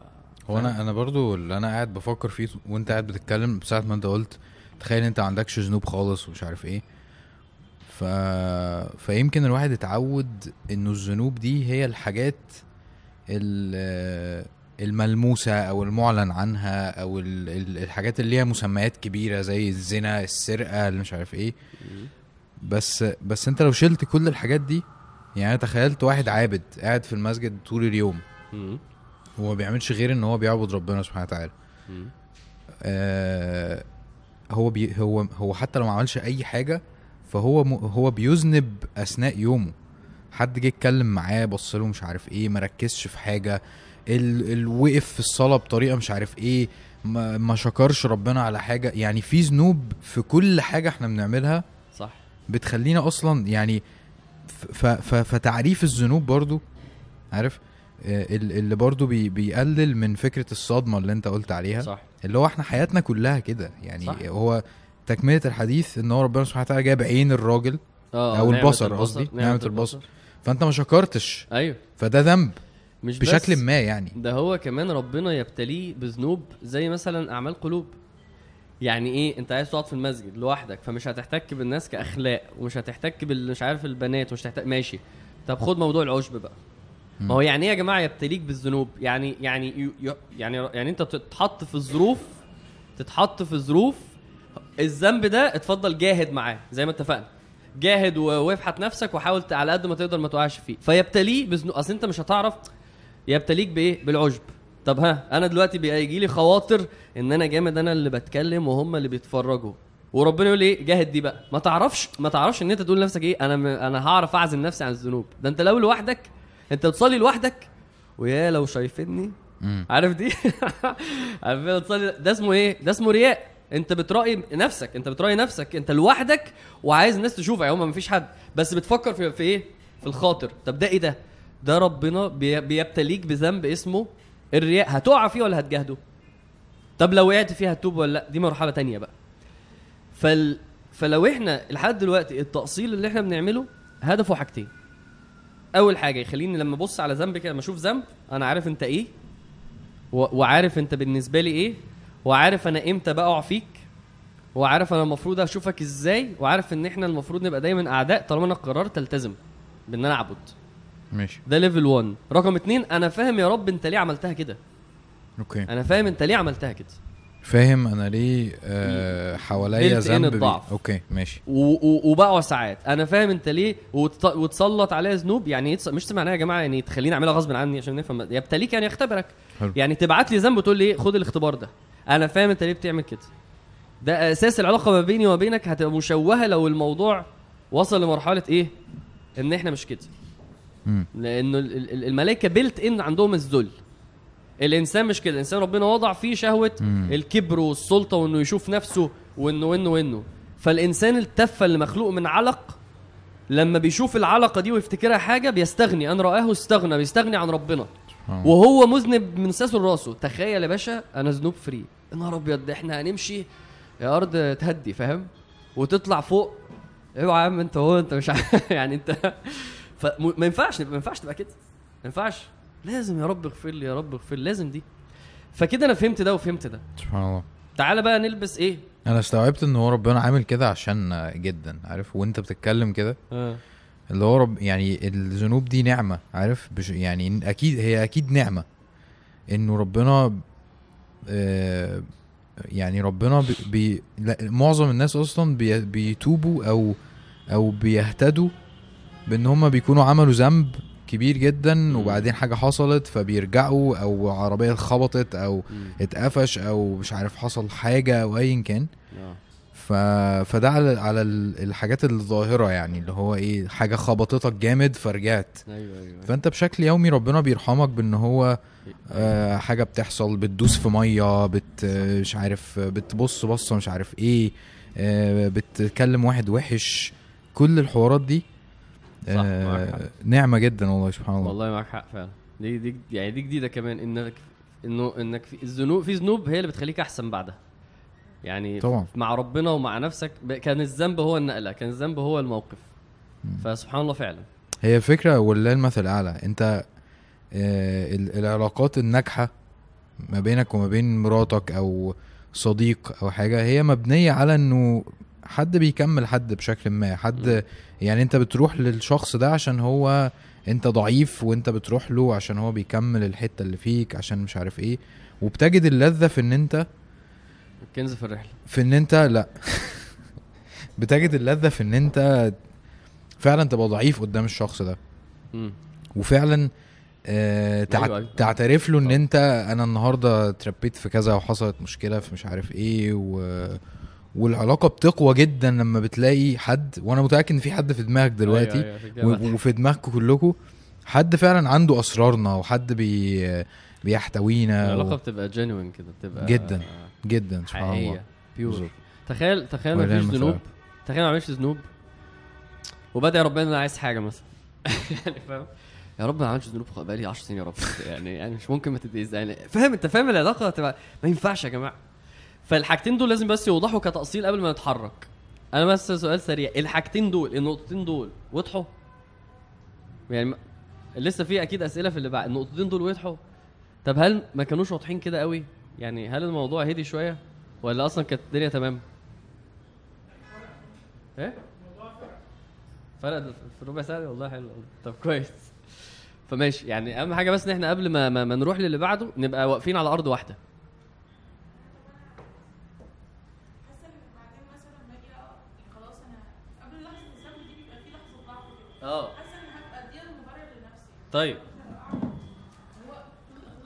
هو أنا أنا برضو اللي أنا قاعد بفكر فيه وأنت قاعد بتتكلم ساعة ما أنت قلت تخيل أنت ما عندكش ذنوب خالص ومش عارف إيه. ف... فيمكن الواحد اتعود إنه الذنوب دي هي الحاجات ال... الملموسة أو المعلن عنها أو ال... ال- الحاجات اللي ليها مسميات كبيرة زي الزنا السرقة اللي مش عارف إيه بس بس أنت لو شلت كل الحاجات دي يعني تخيلت واحد عابد قاعد في المسجد طول اليوم. هو ما بيعملش غير إن هو بيعبد ربنا سبحانه وتعالى. آه هو بي هو هو حتى لو ما عملش أي حاجة فهو م هو بيذنب أثناء يومه. حد جه اتكلم معاه بص له مش عارف إيه ما ركزش في حاجة ال ال وقف في الصلاة بطريقة مش عارف إيه ما, ما شكرش ربنا على حاجة. يعني في ذنوب في كل حاجة إحنا بنعملها صح. بتخلينا أصلا يعني ف ف فتعريف الذنوب برضو عارف؟ آه، ال- اللي برضو بي بيقلل من فكرة الصدمة اللي أنت قلت عليها. صح. اللي هو إحنا حياتنا كلها كده. يعني. صح. هو تكملة الحديث إن هو ربنا سبحانه وتعالى جاب عين الراجل آه أو نعمة البصر قصدي، نعمة البصر. فأنت ما شكرتش. أيوه. فده ذنب مش بشكل بس ما يعني. ده هو كمان ربنا يبتليه بذنوب زي مثلا أعمال قلوب. يعني إيه؟ أنت عايز تقعد في المسجد لوحدك فمش هتحتك بالناس كأخلاق ومش هتحتك بال مش عارف البنات ومش هتحتك ماشي. طب خد موضوع العشب بقى. ما هو يعني إيه يا جماعة يبتليك بالذنوب؟ يعني يعني يعني يعني أنت تتحط في الظروف تتحط في ظروف الذنب ده اتفضل جاهد معاه زي ما اتفقنا. جاهد وافحت نفسك وحاول على قد ما تقدر ما تقعش فيه. فيبتليه بذنوب أصل أنت مش هتعرف يبتليك بإيه؟ بالعجب. طب ها أنا دلوقتي بيجي لي خواطر إن أنا جامد أنا اللي بتكلم وهم اللي بيتفرجوا. وربنا يقول إيه؟ جاهد دي بقى. ما تعرفش ما تعرفش إن أنت تقول لنفسك إيه؟ أنا م... أنا هعرف اعزل نفسي عن الذنوب. ده أنت لو لوحدك أنت بتصلي لوحدك ويا لو شايفيني مم. عارف دي؟ عارف تصلي ده اسمه إيه؟ ده اسمه رياء. انت بتراقي نفسك انت بتراقي نفسك انت لوحدك وعايز الناس تشوفك. يعني هم مفيش حد بس بتفكر في, في إيه؟ في الخاطر. طب ده إيه ده؟ ده ربنا بي- بيبتليك بذنب اسمه الرياء. هتقع فيه ولا هتجاهده طب لو وقعت فيه هتتوب ولا لأ؟ دي مرحلة تانية بقى. فال فلو إحنا لحد دلوقتي التأصيل اللي إحنا بنعمله هدفه حاجتين. أول حاجة يخليني لما أبص على ذنب كده لما أشوف ذنب أنا عارف أنت إيه و- وعارف أنت بالنسبة لي إيه وعارف أنا إمتى بقع فيك وعارف أنا المفروض أشوفك إزاي وعارف إن إحنا المفروض نبقى دايما أعداء طالما أنا قررت ألتزم بإن أنا أعبد. ماشي. ده level 1 رقم اتنين أنا فاهم يا رب أنت ليه عملتها كده. okay. أنا فاهم أنت ليه عملتها كده. فاهم أنا ليه آه حواليا ذنب الضعف. okay ماشي. و- و- وبقعوا ساعات. أنا فاهم أنت ليه وت- وتسلط عليا ذنوب يعني يتص... مش معناها يا جماعة يعني تخليني أعملها غصب عني عشان نفهم يبتليك يعني يختبرك. حلو. يعني تبعت لي ذنب وتقول لي إيه خد الاختبار ده. أنا فاهم أنت ليه بتعمل كده. ده أساس العلاقة ما بيني وما بينك هتبقى مشوهة لو الموضوع وصل لمرحلة إيه؟ إن إحنا مش كده. لأنه ال- ال- الملائكة built in عندهم الذل. الإنسان مش كده. الإنسان ربنا وضع فيه شهوة مم. الكبر والسلطة وإنه يشوف نفسه وإنه وإنه وإنه. فالإنسان التافه اللي مخلوق من علق لما بيشوف العلقة دي ويفتكرها حاجة بيستغني. أن رآه استغنى بيستغني عن ربنا. وهو مذنب من ساسه لراسه تخيل يا باشا أنا ذنوب free يا نهار أبيض ده إحنا هنمشي يا أرض تهدي فاهم؟ وتطلع فوق. أيوه يا عم أنت هو أنت مش عارف. يعني أنت فما ينفعش ما ينفعش تبقى كده. ما ينفعش. لازم يا رب اغفر لي يا رب اغفر لازم دي. فكده أنا فهمت ده وفهمت ده. سبحان الله. تعالى بقى نلبس إيه؟ أنا استوعبت إن هو ربنا عامل كده عشان جدا عارف؟ وأنت بتتكلم كده. آه. اللي هو رب يعني الذنوب دي نعمة عارف؟ يعني أكيد هي أكيد نعمة. إنه ربنا آه يعني ربنا بي بي معظم الناس أصلا بي بيتوبوا أو أو بيهتدوا بإن هم بيكونوا عملوا ذنب كبير جدا وبعدين حاجة حصلت فبيرجعوا أو عربية خبطت أو اتقفش أو مش عارف حصل حاجة أو ايا كان. آه. ف... فده على على ال- الحاجات الظاهرة يعني اللي هو إيه حاجة خبطتك جامد فرجعت. أيوه أيوه. فأنت بشكل يومي ربنا بيرحمك بإن هو آه حاجة بتحصل بتدوس في مية بت مش عارف بتبص بصة مش عارف إيه آه بتكلم واحد وحش. كل الحوارات دي صح، آه حق. نعمة جدا والله سبحان الله. والله معاك حق فعلا. دي دي يعني دي جديدة كمان إنك إنه إنك في الذنوب في ذنوب هي اللي بتخليك أحسن بعدها. يعني طبعا. مع ربنا ومع نفسك. كان الذنب هو النقلة كان الذنب هو الموقف. فسبحان الله فعلا. هي فكرة ولله المثل الأعلى؟ أنت آه، ال- العلاقات الناجحة ما بينك وما بين مراتك أو صديق أو حاجة هي مبنية على إنه حد بيكمل حد بشكل ما. مم. حد يعني أنت بتروح للشخص ده عشان هو أنت ضعيف وأنت بتروح له عشان هو بيكمل الحتة اللي فيك عشان مش عارف إيه. وبتجد اللذة في إن أنت الكنز في الرحلة في إن انت لا بتجد اللذة في إن أنت فعلا تبقى ضعيف قدام الشخص ده مم. وفعلا آه تع... أيوة، أيوة. تعترف له إن طبعا. أنت أنا النهارده اتربيت في كذا وحصلت مشكلة في مش عارف إيه و... والعلاقة بتقوى جدا لما بتلاقي حد وأنا متأكد إن في حد في دماغك دلوقتي أيوة، أيوة،. وفي دماغكم كلكم حد فعلا عنده أسرارنا وحد بي... بيحتوينا العلاقة و... بتبقى جينوين كده بتبقى جدا. جدا سبحان الله. بيور. تخيل تخيل ما فيش ذنوب. تخيل ما عملش ذنوب. وبدأ ربنا أنا عايز حاجة مثلا. يعني فاهم؟ يا رب ما عملتش ذنوب بقالي 10 سنين يا رب. يعني يعني مش ممكن ما تديش يعني فاهم أنت؟ فاهم العلاقة؟ تبقى ما ينفعش يا جماعة. فالحاجتين دول لازم بس يوضحوا كتأصيل قبل ما نتحرك. أنا بس سؤال سريع. الحاجتين دول النقطتين دول وضحوا؟ يعني لسه في أكيد أسئلة في اللي بعد. النقطتين دول وضحوا؟ طب هل ما كانوش واضحين كده قوي؟ يعني هل الموضوع هدي شوية ولا أصلا كانت الدنيا تمام؟ إيه؟ فرق في ربع ساعة؟ والله حلو. طب كويس. فماشي. يعني أهم حاجة بس إن إحنا قبل ما, ما, ما نروح للي بعده نبقى واقفين على أرض واحدة. لنفسي طيب.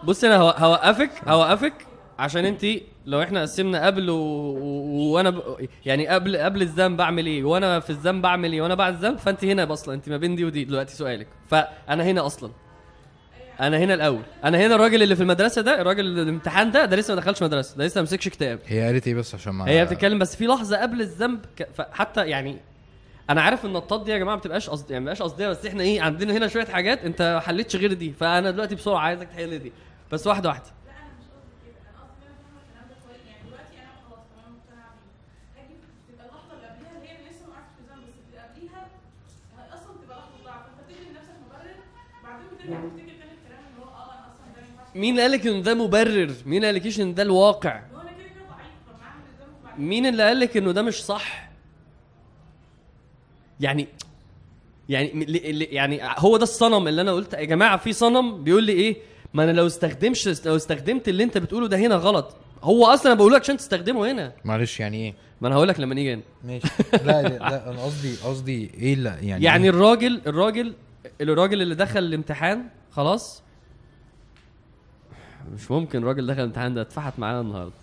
بص أنا هو- هوقفك هوقفك عشان انت لو إحنا قسمنا قبل و... و... وأنا ب... يعني قبل قبل الذنب بعمل إيه؟ وأنا في الذنب بعمل إيه؟ وأنا بعد الذنب فانت هنا أصلا انت ما بين دي ودي دلوقتي سؤالك. فأنا هنا أصلا. أنا هنا الأول. أنا هنا الراجل اللي في المدرسة ده الراجل اللي الامتحان ده ده لسه ما دخلش مدرسة ده لسه ما مسكش كتاب. هي قالت إيه بس عشان ما هي بتتكلم بس في لحظة قبل الذنب ك... حتى يعني أنا عارف إن النطاط دي يا جماعة ما بتبقاش قصد يعني ما بتبقاش قصدية بس إحنا إيه عندنا هنا شوية حاجات أنت ما حلتش غير دي. فأنا دلوقتي بسرعة عايزك تحل دي. بس واحدة واحدة لا أنا مش قصدي كده أنا قصدي ان أنا فاهمه الكلام ده كويس يعني دلوقتي أنا خلاص تمام مقتنعه بيه هاجي تبقى اللحظه اللي قبلها اللي هي اللي لسه ما عرفتش في ذنب بس اللي قبليها هي أصلا بتبقى لحظه ضعف فانت بتدي لنفسك مبرر بعدين بترجع تفتكر تاني الكلام اللي هو آه أنا أصلا ده ما ينفعش مين قالك إن ده مبرر؟ مين قالكيش إن ده الواقع؟ مين اللي قالك إنه ده مش صح؟ يعني يعني يعني هو ده الصنم اللي أنا قلت. يا جماعة في صنم بيقول لي إيه؟ ما أنا لو استخدمش لو استخدمت اللي أنت بتقوله ده هنا غلط. هو أصلا أنا بقول لك عشان تستخدمه هنا. معلش يعني إيه؟ ما أنا هقول لك لما نيجي هنا. ماشي. لا لا أنا قصدي قصدي إيه لا يعني يعني إيه؟ الراجل الراجل الراجل اللي دخل الامتحان خلاص؟ مش ممكن الراجل دخل الامتحان ده اتفحت معانا النهارده.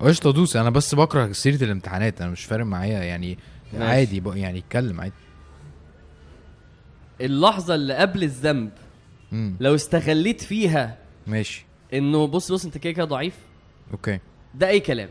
قشطة دوس. أنا بس بكره سيرة الامتحانات. أنا مش فارق معايا. يعني ماشي. عادي بق- يعني اتكلم عادي. اللحظة اللي قبل الذنب لو استغليت فيها ماشي. إنه بص بص أنت كده كده ضعيف. أوكي. ده أي كلام.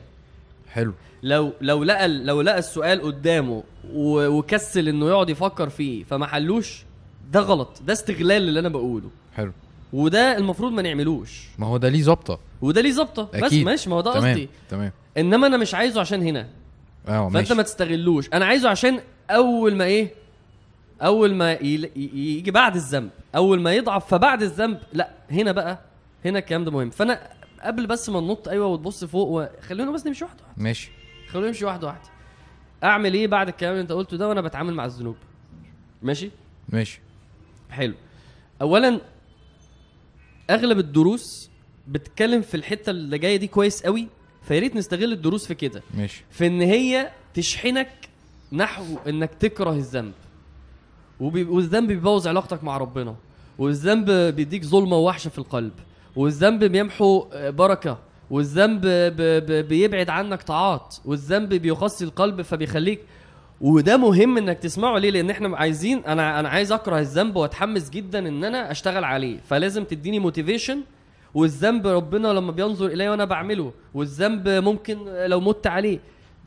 حلو. لو لو لقى لو لقى السؤال قدامه و- وكسل إنه يقعد يفكر فيه فما حلوش؟ ده غلط ده استغلال اللي أنا بقوله. حلو. وده المفروض ما نعملوش. ما هو ده ليه ظابطة. وده ليه ظابطة. بس ماشي ما هو ده تمام قصدي. تمام. إنما أنا مش عايزه عشان هنا. آه فأنت ماشي. ما تستغلوش. أنا عايزه عشان أول ما إيه؟ أول ما يل... ي- يجي بعد الذنب. أول ما يضعف فبعد الذنب لا هنا بقى هنا الكلام ده مهم. فأنا قبل بس ما ننط أيوه وتبص فوق وخلونا بس نمشي واحدة واحدة. ماشي. خلونا نمشي واحدة واحدة. أعمل إيه بعد الكلام اللي أنت قلته ده وأنا بتعامل مع الذنوب؟ ماشي؟ ماشي. حلو. اولا أغلب الدروس بتتكلم في الحتة اللي جاية دي كويس قوي فيا ريت نستغل الدروس في كده. ماشي. في إن هي تشحنك نحو إنك تكره الذنب. وبي... والذنب بيبوظ علاقتك مع ربنا. والذنب بيديك ظلمة ووحشة في القلب. والذنب بيمحو آه، بركة. والذنب ب... ب... بيبعد عنك طاعات والذنب بيقسي القلب فبيخليك وده مهم إنك تسمعه. ليه؟ لأن إحنا عايزين أنا أنا عايز أكره الذنب وأتحمس جدا إن أنا أشتغل عليه. فلازم تديني motivation والذنب ربنا لما بينظر الي وأنا بعمله والذنب ممكن لو مت عليه.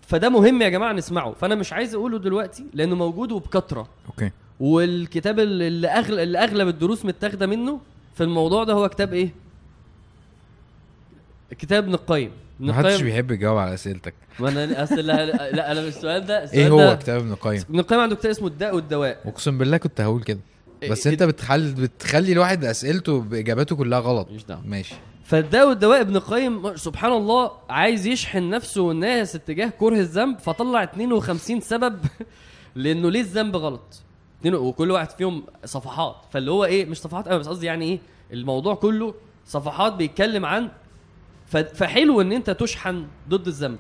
فده مهم يا جماعة نسمعه. فأنا مش عايز أقوله دلوقتي لأنه موجود وبكثرة. okay. والكتاب اللي اغلب اللي أغلب الدروس متاخدة منه في الموضوع ده هو كتاب إيه؟ كتاب ابن القيم ما حدش بيحب يجاوب على أسئلتك. ما أنا أصل لا, لا أنا السؤال ده. السؤال إيه هو ده كتاب ابن القيم ابن القيم عنده كتاب اسمه الداء والدواء. أقسم بالله كنت هقول كده. بس إيه- أنت بتخلي بتخلي الواحد أسئلته بإجاباته كلها غلط. مش دعوة. ماشي. فالداء والدواء ابن القيم سبحان الله عايز يشحن نفسه والناس اتجاه كره الذنب فطلع 52 سبب لأنه ليه الذنب غلط. اتنين- وكل واحد فيهم صفحات. فاللي هو إيه مش صفحات قوي بس قصدي يعني إيه الموضوع كله صفحات بيتكلم عن فحلو إن أنت تشحن ضد الذنب.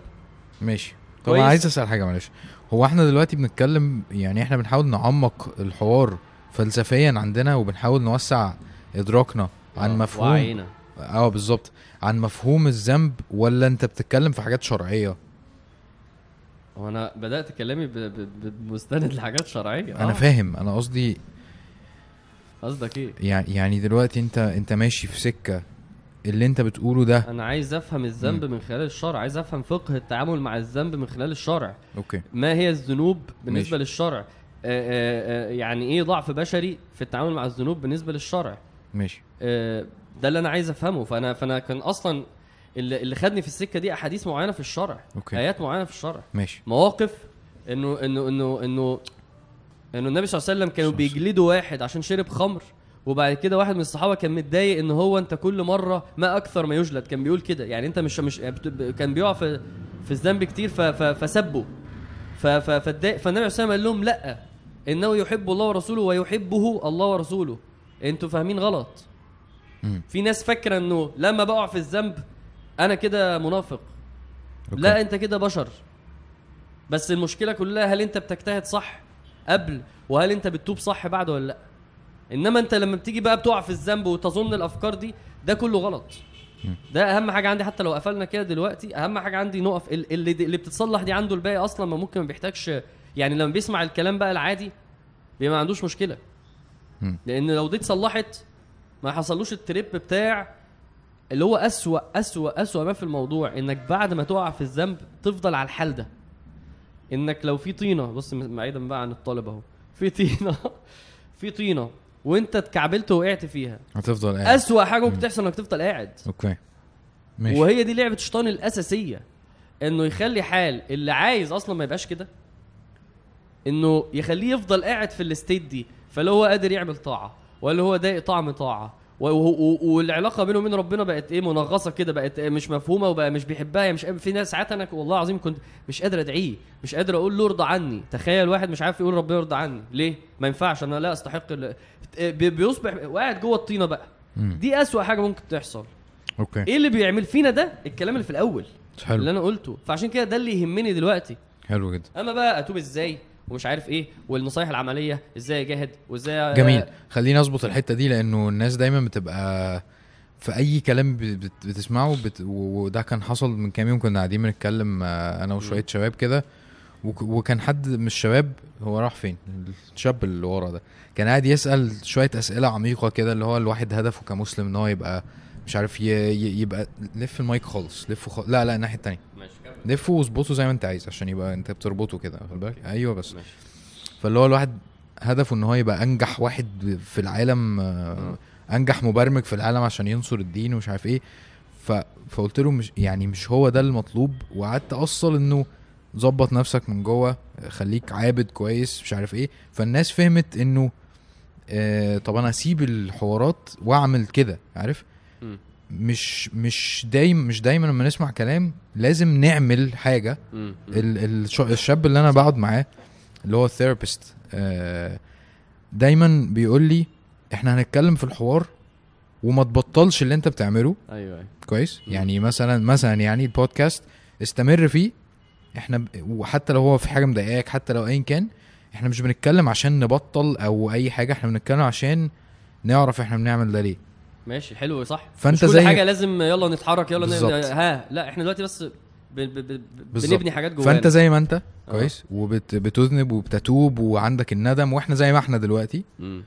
ماشي. طب كويس. أنا عايز أسأل حاجة معلش. هو إحنا دلوقتي بنتكلم يعني إحنا بنحاول نعمق الحوار فلسفيا عندنا وبنحاول نوسع إدراكنا عن آه، مفهوم وعينا. آه بالظبط. عن مفهوم الذنب ولا أنت بتتكلم في حاجات شرعية؟ وأنا بدأت كلامي بمستند لحاجات شرعية. أنا آه. فاهم. أنا قصدي قصدك إيه؟ يعني يعني دلوقتي أنت أنت ماشي في سكة اللي انت بتقوله ده. أنا عايز افهم الذنب من خلال الشرع عايز افهم فقه التعامل مع الذنب من خلال الشرع. أوكي. ما هي الذنوب بالنسبة ماشي. للشرع؟ آه، آه، آه، يعني إيه ضعف بشري في التعامل مع الذنوب بالنسبة للشرع؟ ماشي. ده اللي أنا عايز افهمه. فانا فانا كان أصلا اللي, اللي خدني في السكة دي احاديث معينة في الشرع أوكي. آيات معينة في الشرع. ماشي. مواقف انه انه انه انه انه النبي صلى الله عليه وسلم كانوا بيجلدوا واحد عشان شرب خمر. وبعد كده واحد من الصحابة كان متضايق إن هو أنت كل مرة ما أكثر ما يجلد. كان بيقول كده. يعني أنت مش مش يعني كان بيقع في في الذنب كتير فسبه فالنبي صلى الله عليه وسلم قال لهم لا إنه يحب الله ورسوله ويحبه الله ورسوله. أنتوا فاهمين غلط. في ناس فاكرة إنه لما بقع في الذنب أنا كده منافق. أوكي. لا أنت كده بشر. بس المشكلة كلها هل أنت بتجتهد صح قبل؟ وهل أنت بتتوب صح بعد ولا لا؟ إنما أنت لما بتيجي بقى بتقع في الذنب وتظن الأفكار دي ده كله غلط. ده أهم حاجة عندي حتى لو قفلنا كده دلوقتي أهم حاجة عندي نقف ال- اللي اللي بتتصلح دي عنده الباقي أصلا ما ممكن ما بيحتاجش يعني لما بيسمع الكلام بقى العادي بيبقى ما عندوش مشكلة. لأن لو دي اتصلحت ما حصلوش ال trip بتاع اللي هو أسوأ أسوأ أسوأ ما في الموضوع إنك بعد ما تقع في الذنب تفضل على الحال ده. إنك لو في طينة بص بعيدا بقى عن الطالب أهو. في طينة في طينة. وانت اتكعبلت وقعت فيها. هتفضل قاعد. أسوأ حاجة ممكن تحصل إنك تفضل قاعد. okay. ماشي. وهي دي لعبة الشيطان الأساسية. إنه يخلي حال اللي عايز أصلا ما يبقاش كده. إنه يخليه يفضل قاعد في الستيت دي. فلا هو قادر يعمل طاعة. ولا هو ضايق طعم طاعة. والعلاقة بينه وبين ربنا بقت إيه منغصة كده بقت إيه مش مفهومة وبقى مش بيحبها يعني مش في ناس ساعات أنا والله العظيم كنت مش قادر أدعيه مش قادر أقول له ارضى عني. تخيل واحد مش عارف يقول ربنا يرضى عني. ليه؟ ما ينفعش أنا لا أستحق ال- بي- بيصبح وقاعد جوه الطينة بقى. دي أسوأ حاجة ممكن تحصل. أوكي. إيه اللي بيعمل؟ فينا ده الكلام اللي في الأول اللي حلو أنا قلته. فعشان كده ده اللي يهمني دلوقتي. حلو جدا. أما بقى أتوب إزاي؟ ومش عارف إيه والنصايح العملية إزاي أجاهد وإزاي جميل. خليني أظبط الحتة دي لأنه الناس دايما بتبقى في أي كلام بتسمعه بت... وده كان حصل من كام يوم كنا قاعدين بنتكلم آه، أنا وشوية شباب كده وك- وكان حد من الشباب هو راح فين؟ الشاب اللي ورا ده. كان قاعد يسأل شوية أسئلة عميقة كده اللي هو الواحد هدفه كمسلم إن هو يبقى مش عارف ي... يبقى لف المايك خالص لفه خالص لا لا الناحية التانية. ماشي. لفه واظبطه زي ما انت عايز عشان يبقى انت بتربطه كده واخد بالك؟ أيوه بس. ماشي. فاللي هو الواحد هدفه إن هو يبقى أنجح واحد في العالم آه، أنجح مبرمج في العالم عشان ينصر الدين ومش عارف إيه. ف... فقلت له مش يعني مش هو ده المطلوب وقعدت اوصل إنه ظبط نفسك من جوه خليك عابد كويس مش عارف إيه. فالناس فهمت إنه آه طب أنا اسيب الحوارات وأعمل كده عارف. مش مش دايما مش دايما لما نسمع كلام لازم نعمل حاجة. ال- الش- الشاب اللي أنا بقعد معاه اللي هو ال therapist دايما بيقول لي إحنا هنتكلم في الحوار وما تبطلش اللي أنت بتعمله أيوه أيوه كويس. يعني مثلا مثلا يعني البودكاست استمر فيه إحنا. وحتى لو هو في حاجة مضايقاك حتى لو ايا كان إحنا مش بنتكلم عشان نبطل أو أي حاجة إحنا بنتكلم عشان نعرف إحنا بنعمل ده ليه ماشي حلو صح. فأنت مش كل زي- حاجة لازم يلا نتحرك يلا ن... بالظبط. ها لا إحنا دلوقتي بس ب... ب... ب... بنبني حاجات جوانا. فأنت زي ما أنت كويس وبتذنب وبتتوب وعندك الندم وإحنا زي ما إحنا دلوقتي. مم.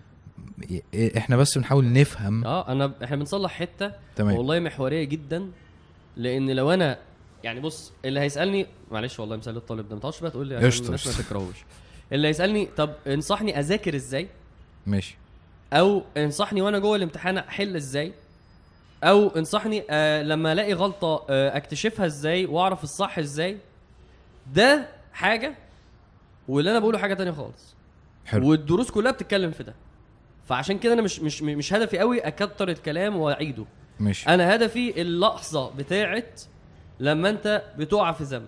إيه- إحنا بس بنحاول نفهم. آه أنا إحنا بنصلح حتة تمام. والله محورية جدا لأن لو أنا يعني بص اللي هيسالني معلش والله مثال الطالب ده ما تقعدش بقى تقول لي قشطة، الناس ما. تكرهوش. اللي هيسألني طب انصحني أذاكر إزاي؟ ماشي. أو انصحني وأنا جوه الامتحان أحل إزاي؟ أو انصحني آه لما ألاقي غلطة آه أكتشفها إزاي وأعرف الصح إزاي؟ ده حاجة واللي أنا بقوله حاجة تانية خالص. حلو. والدروس كلها بتتكلم في ده. فعشان كده أنا مش مش مش هدفي قوي أكتر الكلام وأعيده. ماشي. أنا هدفي اللحظة بتاعت لما أنت بتقع في ذنب.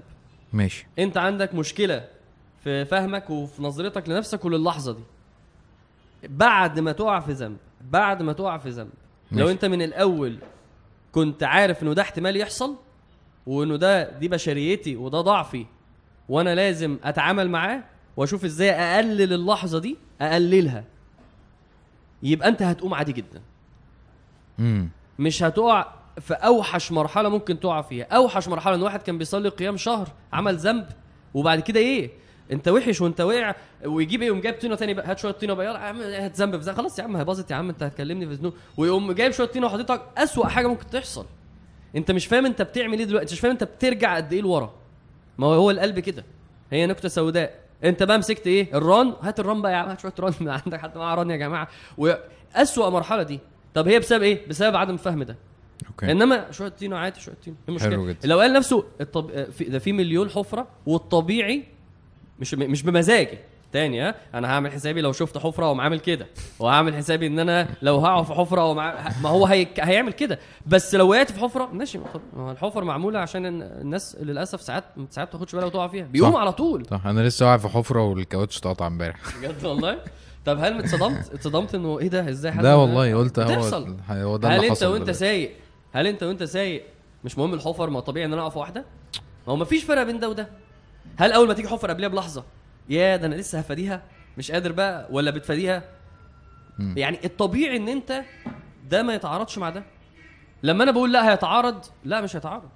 ماشي. أنت عندك مشكلة في فهمك وفي نظرتك لنفسك وللحظة دي. بعد ما تقع في ذنب بعد ما تقع في ذنب. لو. انت من الأول كنت عارف إنه ده احتمال يحصل وإنه ده دي بشريتي وده ضعفي وأنا لازم أتعامل معاه وأشوف إزاي أقلل اللحظة دي أقللها. يبقى أنت هتقوم عادي جدا. امم مش هتقع في أوحش مرحلة ممكن تقع فيها. أوحش مرحلة إن واحد كان بيصلي قيام شهر عمل ذنب وبعد كده إيه؟ انت وحش وانت واقع ويجيب إيه جايب طينة تاني بقى هات شوية طينة بقى يلا يا عم هات ذنب في خلاص يا عم هي باظت يا عم انت هتكلمني في ذنوب. ويقوم جايب شوية طينة وحاططك أسوأ حاجة ممكن تحصل. انت مش فاهم انت بتعمل إيه دلوقتي مش فاهم انت بترجع قد إيه لورا. ما هو هو القلب كده. هي نكتة سوداء. انت بقى مسكت إيه؟ الران. هات الران بقى يا عم هات شوية ران. عندك حد معاه ران يا جماعة. واسوأ مرحلة دي. طب هي بسبب إيه؟ بسبب عدم الفهم ده. أوكي. إنما شوية طينة عادي شوية طينة. إيه المشكلة؟ حلو جدا. لو قال نفسه الطب... في... ده في مليون حفرة والطبيعي مش مش بمزاجي. تاني ها أنا هعمل حسابي لو شفت حفرة واقوم عامل كده. وهعمل حسابي إن أنا لو هقع في حفرة ومع... ما هو هي... هيعمل كده. بس لو وقعت في حفرة ماشي ما الحفر معمولة عشان ال- الناس للأسف ساعات ساعات ما تاخدش بالها وتقع فيها. بيقوموا على طول. صح. أنا لسه واقع في حفرة والكاوتش اتقطع امبارح. بجد والله؟ طب هل اتصدمت؟ اتصدمت إنه إيه ده؟ إزاي حد ده والله قلت هو. هو ده هل أنت وأنت. سايق هل أنت وأنت سايق مش مهم الحفر ما طبيعي إن أنا أقف واحدة؟ ما هو مفيش فرق بين ده وده. هل أول ما تيجي حفر قبلها بلحظة يا ده أنا لسه هفاديها؟ مش قادر بقى ولا بتفاديها؟ مم. يعني الطبيعي إن أنت ده ما يتعارضش مع ده. لما أنا بقول لا هيتعارض لا مش هيتعارض.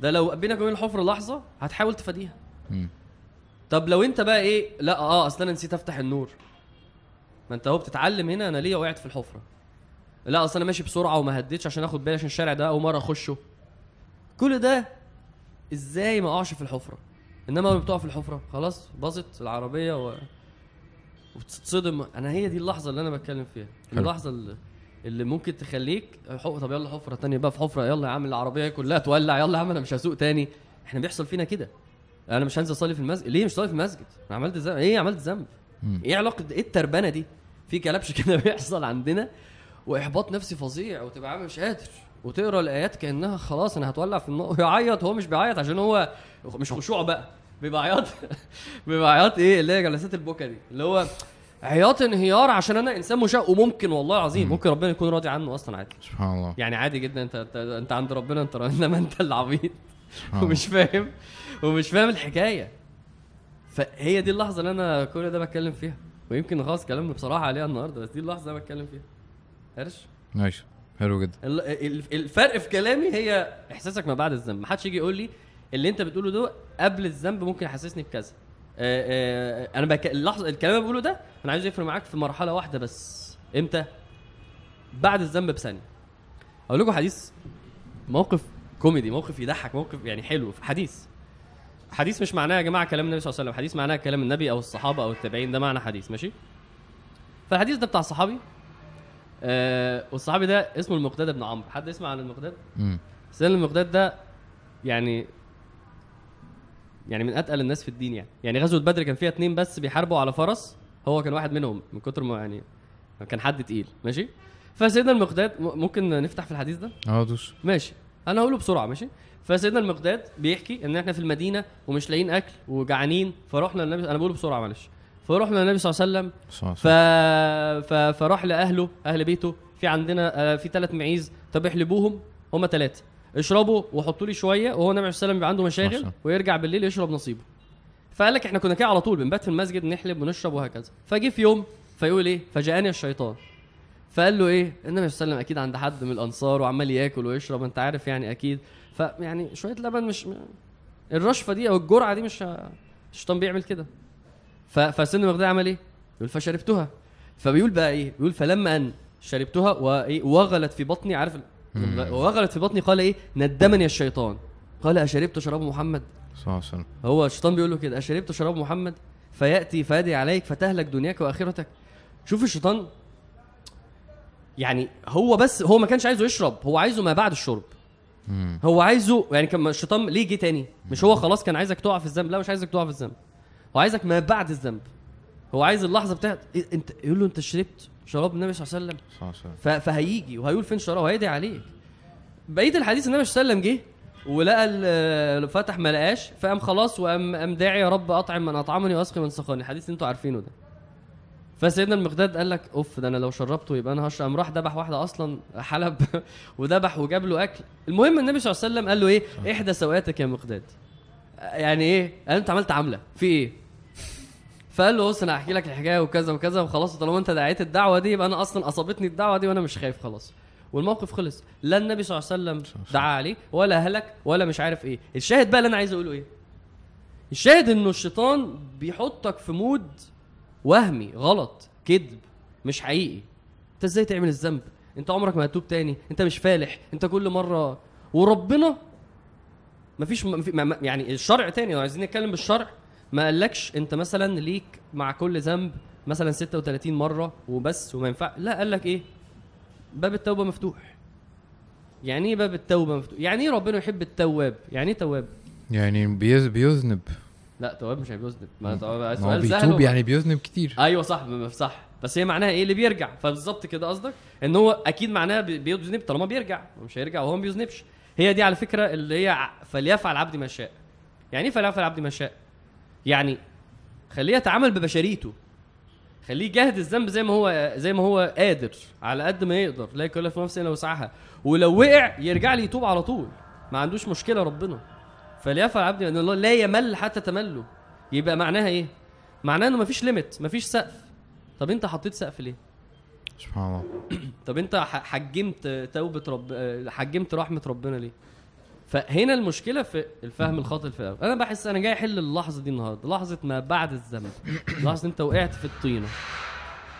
ده لو بينك وبين الحفر لحظة هتحاول تفاديها. طب لو أنت بقى إيه؟ لا آه أصل أنا نسيت أفتح النور. ما أنت أهو بتتعلم هنا أنا ليه وقعت في الحفرة. لا أصل أنا ماشي بسرعة وما هديتش عشان آخد بالي عشان الشارع ده أول مرة أخشه. كل ده إزاي ما أقعش في الحفرة؟ إنما بتقع في الحفرة. خلاص باظت العربية و... وتتصدم أنا هي دي اللحظة اللي أنا بتكلم فيها. حلو. اللحظة اللي, اللي ممكن تخليك حق... طب يلا حفرة تانية بقى في حفرة. يلا يا عم العربية كلها تولع. يلا يا عم أنا مش هسوق تاني. إحنا بيحصل فينا كده. أنا مش هنزل أصلي في المسجد ليه مش صلي في المسجد؟ أنا عملت ذنب. إيه عملت ذنب. إيه علاقة إيه التربنة دي؟ في كلبش كده بيحصل عندنا وإحباط نفسي فظيع وتبقى عامل مش قادر. وتقرا الايات كانها خلاص أنا هتولع في النار. ويعيط هو مش بيعيط عشان هو مش خشوع بقى. بيبقى عياط بيبقى عياط إيه؟ اللي هي جلسات البكا دي. اللي هو عياط انهيار عشان أنا انسان مشاق وممكن والله العظيم. مم. ممكن ربنا يكون راضي عنه أصلا عادي. سبحان الله. يعني عادي جدا. انت انت, عند ربنا انت انما انت اللي عبيط. ومش فاهم. ومش فاهم الحكاية. فهي دي اللحظة اللي أنا كل ده بتكلم فيها. ويمكن خلاص كلامنا بصراحة عليها النهارده بس دي اللحظة اللي أنا بتكلم فيها. قرش ماشي. حلو جدا. ال- ال- الفرق في كلامي هي إحساسك ما بعد الذنب. محدش يجي يقول لي اللي أنت بتقوله ده قبل الذنب ممكن يحسسني بكذا. آه، آه، أنا بك... اللحظه الكلام اللي بقوله ده أنا عايز يفرق معاك في مرحلة واحدة بس. إمتى؟ بعد الذنب بثانية. أقول لكم حديث موقف كوميدي موقف يضحك موقف يعني حلو في حديث. حديث مش معناه يا جماعة كلام النبي صلى الله عليه وسلم. حديث معناه كلام النبي أو الصحابة أو التابعين ده معنى حديث. ماشي؟ فالحديث ده بتاع صحابي. آه والصحابي ده اسمه المقداد بن عمرو. حد يسمع عن المقداد. سيدنا المقداد ده يعني يعني من أتقل الناس في الدين يعني. يعني غزوة بدر كان فيها اتنين بس بيحاربوا على فرس هو كان واحد منهم من كتر ما يعني كان حد تقيل. ماشي؟ فسيدنا المقداد ممكن نفتح في الحديث ده؟ آه دوس. ماشي. أنا هقوله بسرعة ماشي؟ فسيدنا المقداد بيحكي إن إحنا في المدينة ومش لاقيين أكل وجعانين فرحنا للنبي أنا بقوله بسرعة معلش. فرحنا للنبي صلى الله عليه وسلم. ف... ف... فراح لأهله أهل بيته. في عندنا آه، في ثلاث معيز. طب احلبوهم هم ثلاثة اشربوا وحطوا لي شوية وهو النبي عليه الصلاه والسلام بيبقى عنده مشاغل. ويرجع بالليل يشرب نصيبه. فقال لك إحنا كنا كده على طول بنبات في المسجد نحلب ونشرب وهكذا. فجه في يوم فيقول إيه؟ فجاءني الشيطان. فقال له إيه؟ النبي صلى الله عليه وسلم أكيد عند حد من الأنصار وعمال ياكل ويشرب أنت عارف يعني أكيد. فيعني شوية لبن مش الرشفة دي أو الجرعة دي مش الشيطان بيعمل كده. فسن المقداد عمل إيه؟ يقول فشربتها فبيقول بقى إيه؟ بيقول فلما أن شربتها وايه وغلت في بطني عارف. وغلت في بطني قال إيه؟ ندمني الشيطان قال أشربت شراب محمد؟ صلى الله عليه وسلم هو الشيطان بيقول له كده أشربت شراب محمد؟ فيأتي فادي عليك فتهلك دنياك وآخرتك شوف الشيطان يعني هو بس هو ما كانش عايزه يشرب هو عايزه ما بعد الشرب. هو عايزه يعني كان الشيطان ليه جه تاني مش هو خلاص كان عايزك تقع في الذنب لا مش عايزك تقع في الذنب هو عايزك ما بعد الذنب. هو عايز اللحظة بتاعت إيه انت يقول له انت شربت شراب النبي صلى الله عليه وسلم. فهيجي وهيقول فين شراب وهيدعي عليك. بقية الحديث النبي صلى الله عليه وسلم جه ولقى فتح ما لقاش فقام خلاص وقام قام داعي يا رب أطعم من أطعمني وأسقي من سقاني الحديث اللي أنتوا عارفينه ده. فسيدنا المقداد قال لك أوف ده أنا لو شربته يبقى أنا هشرب قام راح ذبح واحدة أصلا حلب وذبح وجاب له أكل. المهم النبي صلى الله عليه وسلم قال له إيه؟ إحدى سواتك يا مقداد يعني إيه؟ قال أنت عملت عملة. في إيه؟ فقال له بص أنا هحكي لك الحكاية وكذا وكذا وخلاص طالما أنت دعيت الدعوة دي يبقى أنا أصلا أصابتني الدعوة دي وأنا مش خايف خلاص. والموقف خلص. لا النبي صلى الله عليه وسلم دعا عليه ولا هلك ولا مش عارف إيه. الشاهد بقى اللي أنا عايز أقوله إيه؟ الشاهد إنه الشيطان بيحطك في مود وهمي غلط كذب مش حقيقي. أنت إزاي تعمل الذنب؟ أنت عمرك ما هتتوب تاني أنت مش فالح أنت كل مرة وربنا مفيش م... يعني الشرع تاني لو عايزين نتكلم بالشرع ما قالكش انت مثلا ليك مع كل ذنب مثلا 36 مرة وبس وما ينفع لا قال لك إيه؟ باب التوبة مفتوح. يعني إيه باب التوبة مفتوح؟ يعني إيه ربنا يحب التواب؟ يعني إيه تواب؟ يعني بيز بيذنب. لا تواب مش ما مم. تواب ما هو سؤال سهل بيتوب يعني بيذنب كتير. أيوه صح صح. بس هي معناها إيه اللي بيرجع؟ فبالظبط كده قصدك؟ إن هو أكيد معناها بي- بيذنب طالما بيرجع. مش هيرجع وهو ما بيذنبش. هي دي على فكرة اللي هي فليفعل عبدي ما شاء. يعني إيه فليفعل عبدي ما شاء؟ يعني خليه يتعامل ببشريته. خليه يجاهد الذنب زي ما هو زي ما هو قادر على قد ما يقدر. لا يكلف نفسا إلا وسعها. ولو وقع يرجع لي يتوب على طول. ما عندوش مشكلة ربنا. فليفعل عبدي ان الله لا يمل حتى تمله. يبقى معناها إيه؟ معناها إنه مفيش ليميت مفيش سقف. طب أنت حطيت سقف ليه؟ سبحان الله. طب أنت حجمت توبة رب حجمت رحمة ربنا ليه؟ فهنا المشكلة في الفهم الخاطئ في أنا بحس أنا جاي أحل اللحظة دي النهارده. لحظة ما بعد الذنب لحظة أنت وقعت في الطينة.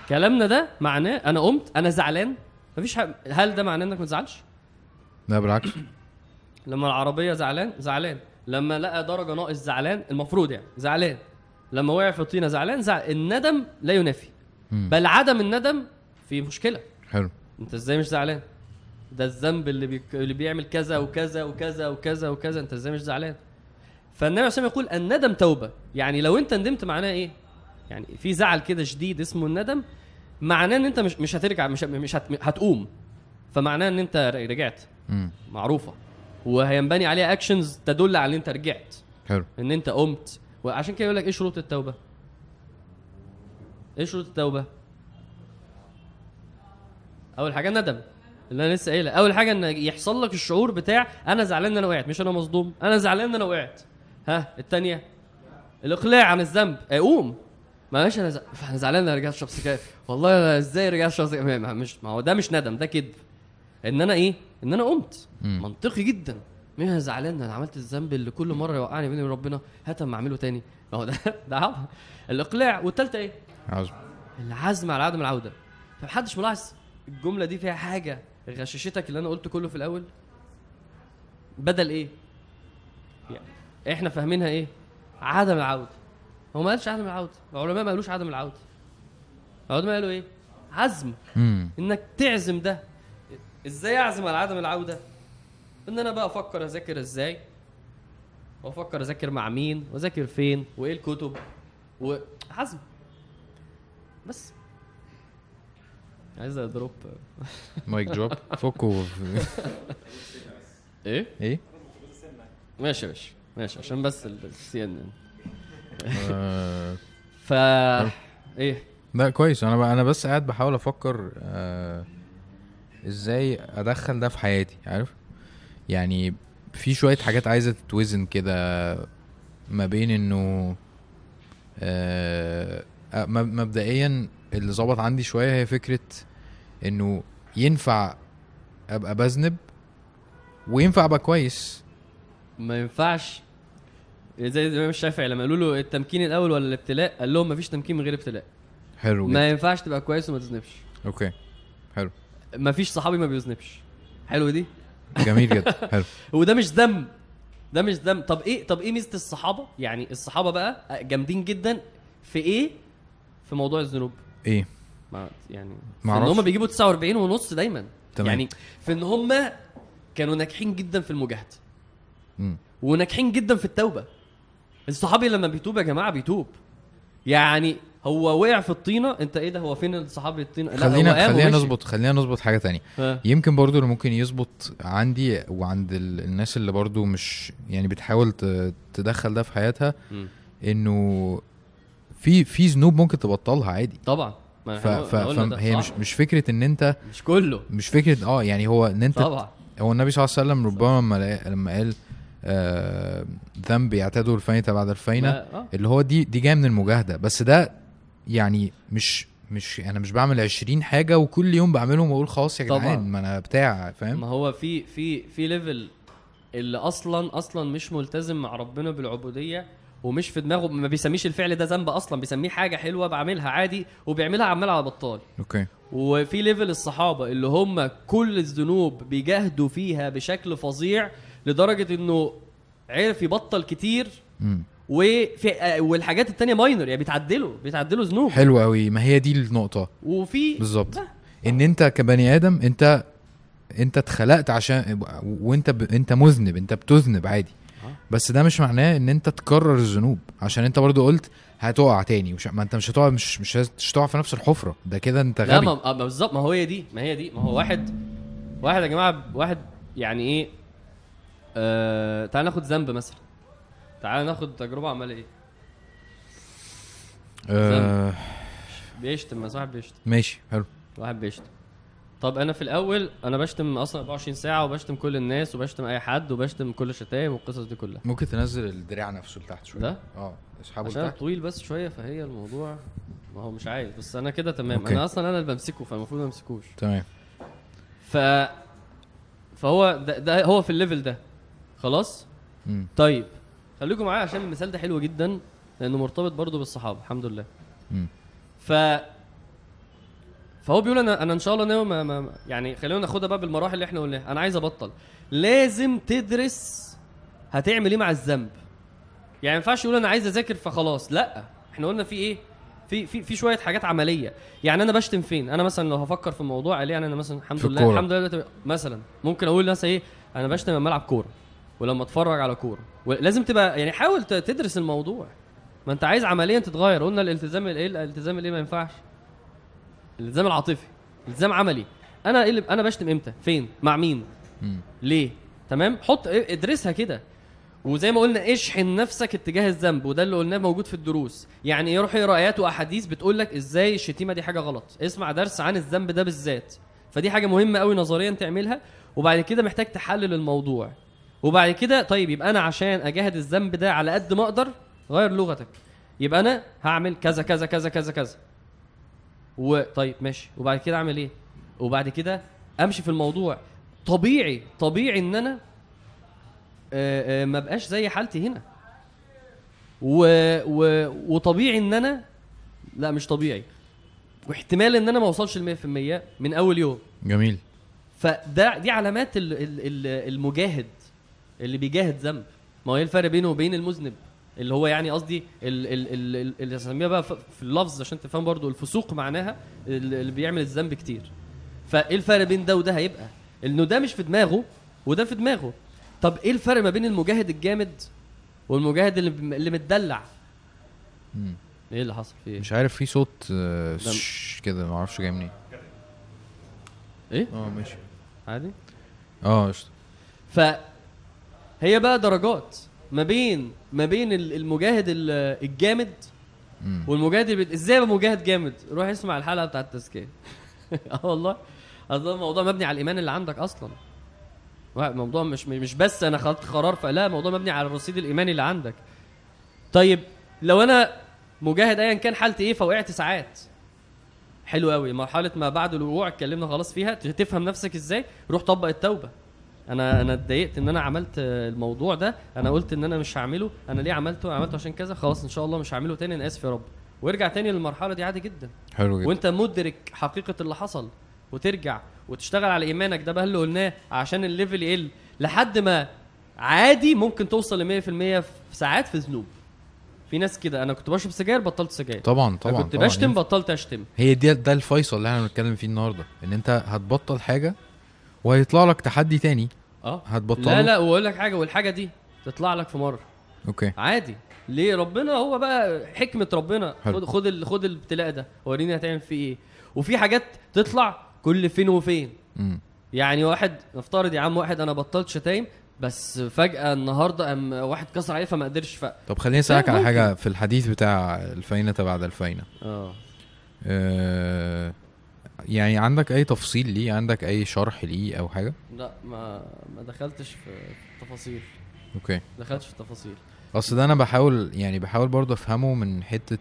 كلامنا ده معناه أنا قمت أنا زعلان. مفيش حق. هل ده معناه إنك ما تزعلش؟ لا بالعكس. لما العربية زعلان زعلان. لما لقى درجة ناقص زعلان المفروض يعني زعلان. لما وقع في الطينة زعلان زعل الندم لا ينافي. بل عدم الندم في مشكلة. حلو. أنت إزاي مش زعلان؟ ده الذنب اللي بيك... اللي بيعمل كذا وكذا وكذا وكذا وكذا. انت إزاي مش زعلان؟ فالنبي عليه يقول الندم توبة. يعني لو انت ندمت معناه إيه؟ يعني في زعل كده شديد اسمه الندم معناه ان انت مش مش هترجع مش مش هت هتقوم. فمعناه ان انت رجعت. مم. معروفة. وهينبني عليها اكشنز تدل على ان انت رجعت. حلو. ان انت قمت. وعشان كده يقول لك إيه شروط التوبة؟ إيه شروط التوبة؟ أول حاجة الندم. اللي أنا لسه قايلها. أول حاجة إن يحصل لك الشعور بتاع أنا زعلان إن أنا وقعت مش أنا مصدوم. أنا زعلان إن أنا وقعت. ها الثانية الإقلاع عن الذنب. أقوم. معلش أنا. أنا زعلان إن أنا رجعت اشرب سجاير والله أنا إزاي رجعت اشرب سجاير مش ما هو ده مش ندم ده كذب. إن أنا إيه؟ إن أنا قمت. منطقي جدا. مين أنا زعلان إن أنا عملت الذنب اللي كل مرة يوقعني بيني ربنا هات أما أعمله تاني. ما هو ده ده عبط. الإقلاع والثالثه إيه؟ عظم العزم على عدم العودة. فمحدش ملاحظ الجملة دي فيها حاجة. غششتك اللي أنا قلته كله في الأول؟ بدل إيه؟ يعني إحنا فاهمينها إيه؟ عدم العودة. هو ما قالش عدم العودة. العلماء ما قالوش عدم العودة. العلماء قالوا إيه؟ عزم. مم. إنك تعزم ده. إزاي أعزم على عدم العودة؟ إن أنا بقى أفكر أذاكر إزاي؟ وأفكر أذاكر مع مين؟ وأذاكر فين؟ وإيه الكتب؟ وعزم. بس. عايز اضرب مايك دروب. فكوا إيه؟ إيه؟ ماشي يا باشا. ماشي عشان بس السي إن آه، ف إيه؟ لا كويس. أنا أنا بس قاعد بحاول أفكر آه إزاي أدخل ده في حياتي عارف؟ يعني في شوية حاجات عايزة تتوزن كده ما بين إنه آه مبدئيا اللي ظبط عندي شوية هي فكرة إنه ينفع أبقى بذنب وينفع أبقى كويس. ما ينفعش. زي الامام الشافعي لما قالوا له التمكين الأول ولا الابتلاء؟ قال لهم مفيش تمكين من غير ابتلاء. حلو جدا. ما ينفعش تبقى كويس وما تذنبش. أوكي. حلو. مفيش صحابي ما بيذنبش. حلو دي؟ جميل جدا. حلو. وده مش ذنب. ده مش ذنب. طب إيه طب إيه ميزة الصحابة؟ يعني الصحابة بقى جامدين جدا في إيه؟ في موضوع الذنوب إيه ما يعني معرفش. إن هم بيجيبوا 49 ونص دايما تمام. يعني في إن هم كانوا ناجحين جدا في المجاهدة. وناجحين جدا في التوبة الصحابي لما بيتوب يا جماعة بيتوب يعني هو وقع في الطينة أنت إيه ده هو فين الصحابي الطينة خلينا خلينا. نظبط خلينا نظبط حاجة تانية ها. يمكن برضو اللي ممكن يظبط عندي وعند ال- الناس اللي برضو مش يعني بتحاول تدخل ده في حياتها مم. إنه في في ذنوب ممكن تبطلها عادي. طبعا. ف ف فهي. مش مش فكرة إن أنت مش كله. مش فكرة آه يعني هو إن أنت طبعا. هو النبي صلى الله عليه وسلم ربما لما لما قال آه ذنب يعتاده الفينة بعد الفينة آه. اللي هو دي دي جاية من المجاهدة. بس ده يعني مش مش أنا مش بعمل 20 حاجة وكل يوم بعملهم وأقول خلاص يا طبعاً. جدعان ما أنا بتاع فاهم؟ ما هو في في في level اللي أصلا أصلا مش ملتزم مع ربنا بالعبودية ومش في دماغه ما بيسميش الفعل ده ذنب أصلا بيسميه حاجة حلوة بعملها عادي وبيعملها عمال على بطال. okay. وفي level الصحابة اللي هم كل الذنوب بيجاهدوا فيها بشكل فظيع لدرجة إنه عرف يبطل كتير امم وفي والحاجات التانية minor يعني بيتعدلوا بيتعدلوا ذنوب. حلو قوي ما هي دي النقطة. وفي بالظبط. إن أنت كبني آدم أنت أنت اتخلقت عشان وأنت ب... أنت مذنب أنت بتذنب عادي. بس ده مش معناه إن أنت تكرر الذنوب. عشان أنت برضو قلت هتقع تاني. مش... ما أنت مش هتقع مش مش هتقع في نفس الحفرة. ده كده أنت لا غبي. ما ما بالظبط. ما هو هي دي. ما هي دي. ما هو واحد واحد يا جماعة واحد يعني إيه؟ آه تعال ناخد ذنب مثلا. تعال ناخد تجربة عملية. إيه آه... بيشتم واحد بيشتم. ماشي حلو. واحد بيشتم. طب أنا في الأول أنا بشتم أصلا 24 ساعة وبشتم كل الناس وبشتم أي حد وبشتم كل الشتايم والقصص دي كلها. ممكن تنزل الدراع نفسه لتحت شوية. ده؟ آه اسحبه عشان لتحت. طويل بس شوية فهي الموضوع ما هو مش عايز. بس أنا كده تمام. okay. أنا أصلا أنا اللي بمسكه فالمفروض ما أمسكوش. تمام. ف فهو ده, ده هو في ال level ده. خلاص؟ مم. طيب خليكم معايا عشان المثال ده حلو جدا لأنه مرتبط برضه بالصحابة الحمد لله. مم. ف فهو بيقول أنا أنا إن شاء الله ناوي ما ما يعني خلينا ناخدها بقى بالمراحل اللي إحنا قلناها. أنا عايز أبطل. لازم تدرس هتعمل إيه مع الذنب. يعني ما ينفعش يقول أنا عايز أذاكر فخلاص. لأ. إحنا قلنا في إيه؟ في في في شوية حاجات عملية. يعني أنا بشتم فين؟ أنا مثلا لو هفكر في الموضوع عليه يعني أنا مثلا الحمد لله الكورة. الحمد لله مثلا ممكن أقول مثلا إيه؟ أنا بشتم لما ألعب كورة ولما أتفرج على كورة. ولازم تبقى يعني حاول تدرس الموضوع. ما أنت عايز عمليا تتغير. قلنا الالتزام الايه الالتزام الايه ما ينفعش. الالتزام العاطفي الالتزام عملي. أنا إيه اللي أنا بشتم إمتى؟ فين؟ مع مين؟ مم. ليه؟ تمام؟ حط ادرسها كده. وزي ما قلنا اشحن نفسك اتجاه الذنب وده اللي قلناه موجود في الدروس. يعني يروح يقرأ آيات وأحاديث بتقول لك إزاي الشتيمة دي حاجة غلط. اسمع درس عن الذنب ده بالذات. فدي حاجة مهمة قوي نظريا تعملها. وبعد كده محتاج تحلل الموضوع. وبعد كده طيب يبقى أنا عشان أجاهد الذنب ده على قد ما أقدر غير لغتك. يبقى أنا هعمل كذا كذا كذا كذا كذا. وطيب ماشي. وبعد كده أعمل إيه؟ وبعد كده أمشي في الموضوع. طبيعي طبيعي إن أنا آه، آه، ما بقاش زي حالتي هنا. و... و... وطبيعي إن أنا لا مش طبيعي. واحتمال إن أنا ما أوصلش ل 100% من أول يوم. جميل. فده دي علامات ال... ال... ال... المجاهد اللي بيجاهد ذنب. ما هو إيه الفرق بينه وبين المذنب؟ اللي هو يعني قصدي ال- ال- ال- ال- اللي اسميها بقى في اللفظ عشان تفهم برضو الفسوق معناها ال- اللي بيعمل الذنب كتير. فإيه الفرق بين ده وده هيبقى؟ إنه ده مش في دماغه وده في دماغه. طب إيه الفرق ما بين المجاهد الجامد والمجاهد اللي اللي متدلع؟ مم. إيه اللي حصل فيه؟ مش عارف في صوت آه، كده ما أعرفش جاي منين. إيه؟ آه ماشي. عادي. آه قشطة. فهي بقى درجات ما بين ما بين ال- المجاهد ال- الجامد. والمجاهد اللي. إزاي مجاهد جامد؟ روح اسمع الحلقة بتاعت التزكية. آه والله. أصل الموضوع مبني على الإيمان اللي عندك أصلا. الموضوع مش مش بس أنا خدت قرار فلا الموضوع مبني على الرصيد الإيماني اللي عندك. طيب لو أنا مجاهد ايا كان حالتي إيه؟ فوقعت ساعات. حلو قوي مرحلة ما بعد الوقوع اتكلمنا خلاص فيها. تفهم نفسك إزاي؟ روح طبق التوبة. أنا أنا اتضايقت ان أنا عملت الموضوع ده أنا قلت ان أنا مش هعمله أنا ليه عملته؟ عملته عشان كذا؟ خلاص ان شاء الله مش هعمله تاني أنا آسف يا رب. وارجع تاني للمرحلة دي عادي جدا. حلو جدا. وانت مدرك حقيقة اللي حصل وترجع وتشتغل على إيمانك ده بقى اللي قلناه عشان ال level يقل. لحد ما عادي ممكن توصل ل 100% في ساعات في ذنوب. في ناس كده أنا كنت بشرب سجاير بطلت سجاير. طبعا طبعا كنت طبعا. بشتم بطلت أشتم. هي دي ده الفيصل اللي إحنا بنتكلم فيه النهارده إن أنت هتبطل حاجة وهيطلع لك تحدي تاني. آه. هتبطله؟ لا لا وأقول لك حاجة والحاجة دي تطلع لك في مرة. okay. عادي. ليه؟ ربنا هو بقى حكمة ربنا. حلو. خد خد ال- خد الابتلاء ده. وريني هتعمل فيه إيه. وفي حاجات تطلع كل فين وفين. امم يعني واحد نفترض يا عم واحد أنا بطلت شتايم بس فجأة النهارده قام واحد كسر عليه فما قدرش ف طب خليني أسألك لا، على. حاجة في الحديث بتاع الفينة بعد الفينة آه. آه يعني عندك أي تفصيل ليه؟ عندك أي شرح ليه أو حاجة؟ لا ما ما دخلتش في التفاصيل أوكي. دخلتش في التفاصيل أصل ده أنا بحاول يعني بحاول برضه أفهمه من حتة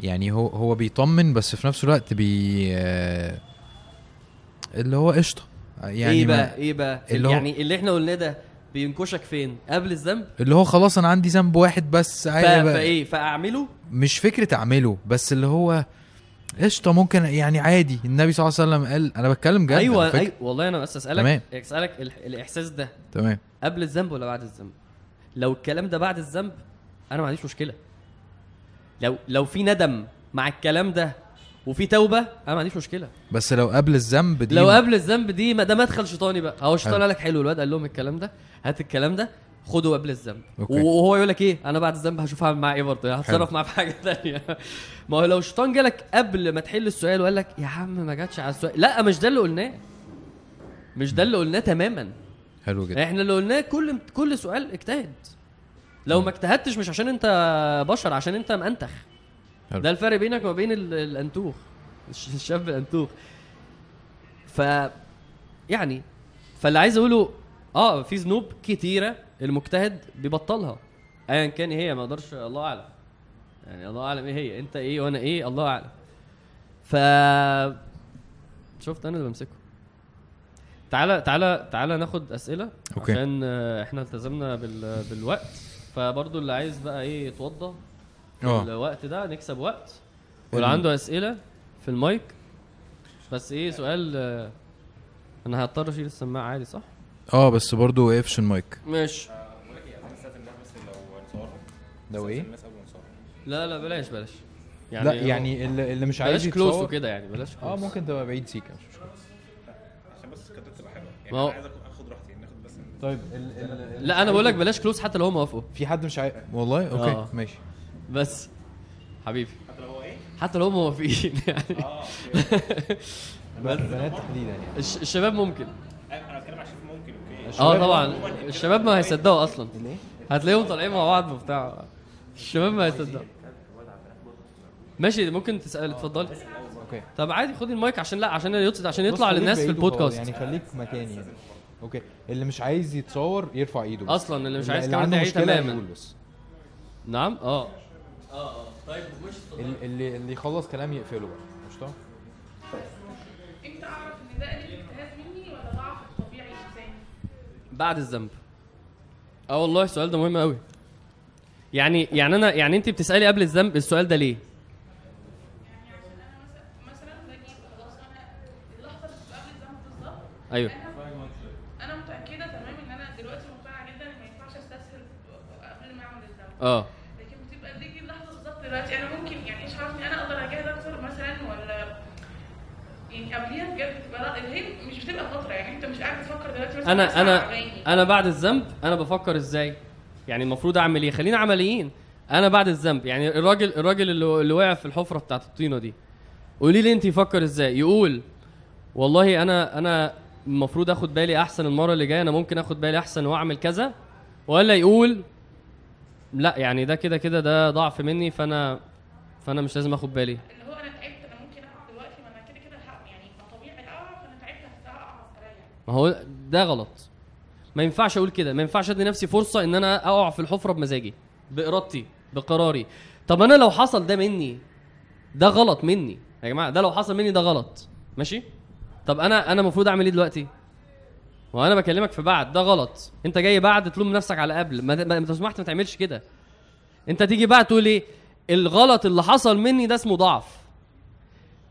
يعني هو هو بيطمن بس في نفس الوقت بي آه، اللي هو قشطة. يعني إيه بقى؟ إيه بقى؟ اللي هو- يعني اللي إحنا قلناه ده بينكشك فين؟ قبل الذنب؟ اللي هو خلاص أنا عندي ذنب واحد بس. عادي بقى. فإيه؟ فأعمله؟ مش فكرة أعمله بس اللي هو قشطة ممكن يعني عادي. النبي صلى الله عليه وسلم قال أنا بتكلم جد أيوه. أيوه والله أنا بس أسألك تمام. أسألك ال... الإحساس ده. تمام. قبل الذنب ولا بعد الذنب؟ لو الكلام ده بعد الذنب أنا ما عنديش مشكلة. لو لو في ندم مع الكلام ده وفي توبة أنا ما عنديش مشكلة. بس لو قبل الذنب دي لو قبل الذنب دي ما ده مدخل شيطاني بقى. هو الشيطان. قال لك حلو الواد قال لهم الكلام ده هات الكلام ده. خده قبل الذنب. وهو يقول لك إيه؟ أنا بعد الذنب هشوف هعمل معاه إيه برضه. هتصرف حلو. معاه في حاجة ثانية ما هو لو الشيطان جالك قبل ما تحل السؤال وقال لك يا عم ما جاتش على السؤال. لا مش ده اللي قلناه. مش ده اللي قلناه تماما. حلو جدا. إحنا اللي قلناه كل كل سؤال اجتهد. لو ما اجتهدتش مش عشان أنت بشر عشان أنت مأنتخ. حلو. ده الفرق بينك وما بين ال- الأنتوخ. الش- الشاب الأنتوخ. ف يعني فاللي عايز أقوله آه في ذنوب كتيرة. المجتهد بيبطلها. ايا كان هي ما أقدرش الله أعلم. يعني الله أعلم إيه هي. أنت إيه وأنا إيه الله أعلم. ف شفت أنا اللي بمسكه. تعالى تعالى تعالى ناخد أسئلة okay. عشان آه، إحنا التزمنا بال... بالوقت. فبرضو اللي عايز بقى إيه يتوضى آه. الوقت ده نكسب وقت. واللي عنده أسئلة في المايك. بس إيه سؤال آه، أنا هضطر أشيل السماعة عادي صح؟ آه بس برضو اقفش المايك. ماشي. لو إيه؟ لا لا بلاش بلاش. يعني لا يعني اللي, اللي مش عايز بلاش close يتصور وكده يعني بلاش آه close. ممكن تبقى بعيد سيكا مش مشكلة. عشان بس كانت تبقى حلوة. ما يعني هو- أنا عايز آخد- آخد راحتي ناخد بس طيب ال ال لا أنا بقول لك بلاش close حتى لو هم وافقوا. في حد مش عايز والله؟ okay آه. ماشي. بس. حبيبي. حتى لو هو إيه؟ حتى لو هم موافقين يعني. بنات تحديدا يعني. الش- الشباب ممكن أنا بتكلم عشان ممكن okay آه طبعا. الشباب ما هيصدقوا أصلا؟ هتلاقيهم طالعين مع بعض وبتاع. الشباب ما هيصدقوا. ماشي ممكن تسأل اتفضل okay. طب عادي خد المايك عشان لا عشان يطلع عشان يطلع للناس في البودكاست. يعني خليك مكاني يعني. okay. اللي مش عايز يتصور يرفع إيده بس. أصلا اللي مش عايز اللي كمان مشكلة تماما. يقول بس. نعم؟ آه. آه آه طيب مش ال- اللي اللي يخلص كلام يقفله بقى. قشطة؟ إمتى أعرف إن ده قله اجتهاد مني ولا ضعف طبيعي انساني؟ بعد الذنب. آه والله السؤال ده مهم قوي يعني يعني أنا يعني انت بتسألي قبل الذنب السؤال ده ليه؟ يعني أيوه. أنا متأكدة تمام إن أنا دلوقتي مقتنعة جدا إن ما ينفعش أستسهل قبل ما أعمل الذنب. آه. لكن بتبقى تيجي اللحظة بالظبط دلوقتي. أنا ممكن يعني إيش عارفني أنا أقدر أجاهد أكتر مثلا ولا يعني قبليها بجد بتبقى اللي هي أنا أنا. أنا بعد الذنب أنا بفكر إزاي؟ يعني المفروض أعمل إيه؟ خلينا عمليين. أنا بعد الذنب يعني الراجل الراجل اللي, اللي وقع في الحفرة بتاعت الطينة دي قولي لي أنت يفكر إزاي؟ يقول والله أنا أنا المفروض آخد بالي أحسن المرة اللي جاية أنا ممكن آخد بالي أحسن وأعمل كذا؟ ولا يقول لا يعني ده كده كده ده ضعف مني فانا فأنا مش لازم آخد بالي. اللي هو أنا تعبت أنا ممكن أقع دلوقتي ما أنا كده كده يعني ما طبيعي اقع فانا تعبت ما هو ده غلط. ما ينفعش أقول كده. ما ينفعش أدي نفسي فرصة إن أنا أقع في الحفرة بمزاجي بإرادتي بقراري. طب أنا لو حصل ده مني ده غلط مني. يا جماعة ده لو حصل مني ده غلط. ماشي؟ طب أنا أنا المفروض أعمل إيه دلوقتي؟ وأنا بكلمك في بعد. ده غلط. أنت جاي بعد تلوم نفسك على قبل. ما ما- انت سمحت ما تعملش كده. أنت تيجي بعد تقول إيه؟ الغلط اللي حصل مني ده اسمه ضعف.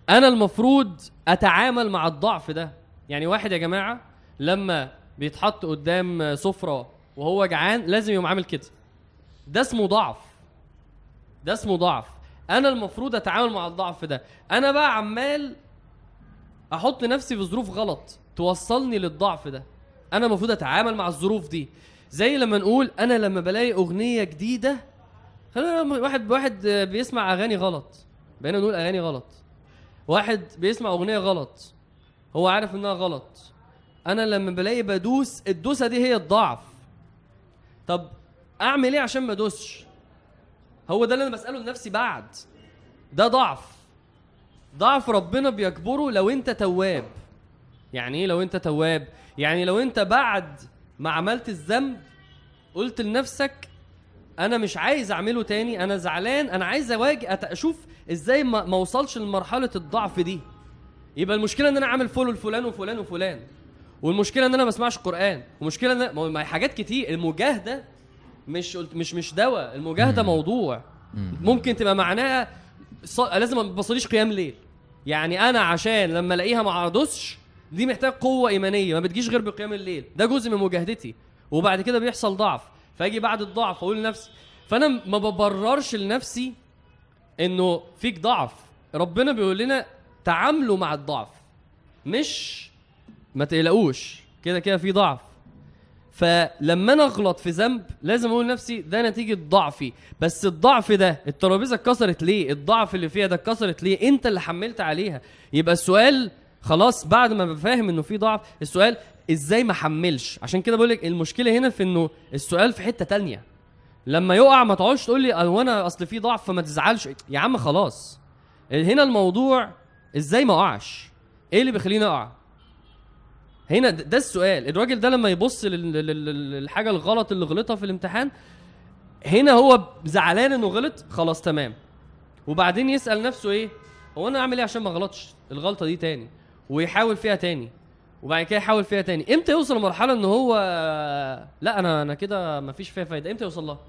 أنا المفروض أتعامل مع الضعف ده. يعني واحد يا جماعة لما بيتحط قدام سفرة وهو جعان لازم يقوم عامل كده. ده اسمه ضعف. ده اسمه ضعف. أنا المفروض أتعامل مع الضعف ده. أنا بقى عمال أحط نفسي في ظروف غلط توصلني للضعف ده. أنا المفروض أتعامل مع الظروف دي. زي لما نقول أنا لما بلاقي أغنية جديدة خلينا واحد واحد بيسمع أغاني غلط. بقينا نقول أغاني غلط. واحد بيسمع أغنية غلط. هو عارف إنها غلط. أنا لما بلاقي بدوس الدوسة دي هي الضعف. طب أعمل إيه عشان ما أدوسش؟ هو ده اللي أنا بسأله لنفسي بعد. ده ضعف. ضعف ربنا بيكبره لو أنت تواب. يعني إيه لو أنت تواب؟ يعني لو أنت بعد ما عملت الذنب قلت لنفسك أنا مش عايز أعمله تاني أنا زعلان أنا عايز أواجه أشوف إزاي ما ما أوصلش لمرحلة الضعف دي. يبقى المشكلة إن أنا عامل فولو لفلان وفلان وفلان. والمشكلة إن أنا ما بسمعش قران والمشكلة إن ما حاجات كتير. المجاهدة مش قلت مش مش دواء. المجاهدة مم. موضوع. ممكن تبقى معناها ص... لازم ما بصليش قيام ليل. يعني أنا عشان لما ألاقيها ما أعرضش دي محتاج قوة إيمانية. ما بتجيش غير بقيام الليل. ده جزء من مجاهدتي. وبعد كده بيحصل ضعف. فأجي بعد الضعف أقول لنفسي فأنا ما ببررش لنفسي إنه فيك ضعف. ربنا بيقول لنا تعاملوا مع الضعف. مش ما تقلقوش كده كده في ضعف. فلما أنا أغلط في ذنب لازم أقول لنفسي ده نتيجة ضعفي. بس الضعف ده الترابيزة اتكسرت ليه؟ الضعف اللي فيها ده اتكسرت ليه؟ أنت اللي حملت عليها. يبقى السؤال خلاص بعد ما بفهم إنه في ضعف السؤال إزاي ما حملش؟ عشان كده بقول لك المشكلة هنا في إنه السؤال في حتة تانية. لما يقع ما تقعدش تقول لي هو أنا أصل في ضعف فما تزعلش. يا عم خلاص. هنا الموضوع إزاي ما اقعش إيه اللي بيخليني أقع؟ هنا ده السؤال. الراجل ده لما يبص لل- لل- لل- للحاجة الغلط اللي غلطها في الامتحان هنا هو زعلان إنه غلط خلاص تمام. وبعدين يسأل نفسه إيه؟ هو أنا أعمل إيه عشان ما غلطش؟ الغلطة دي تاني. ويحاول فيها تاني. وبعد كده يحاول فيها تاني. إمتى يوصل لمرحلة إن هو لأ أنا أنا كده مفيش فيها فايدة؟ إمتى يوصل لها؟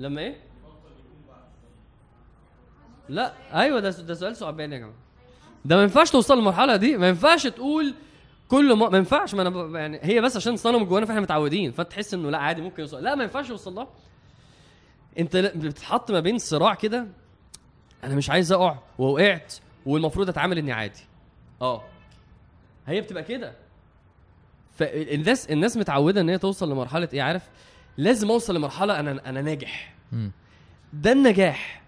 لما إيه؟ لأ أيوه ده ده سؤال صعباني يا جماعة. ده ما ينفعش توصل للمرحلة دي ما ينفعش تقول كل ما ما ينفعش ما أنا ب... يعني هي بس عشان صنم جوانا فإحنا متعودين فتحس إنه لأ عادي ممكن يوصل لأ ما ينفعش يوصل لها. أنت بتتحط ما بين صراع كده أنا مش عايز أقع ووقعت والمفروض أتعامل إني عادي. آه. هي بتبقى كده. فالناس الناس متعودة إن هي توصل لمرحلة إيه عارف؟ لازم أوصل لمرحلة أنا أنا ناجح. ده النجاح.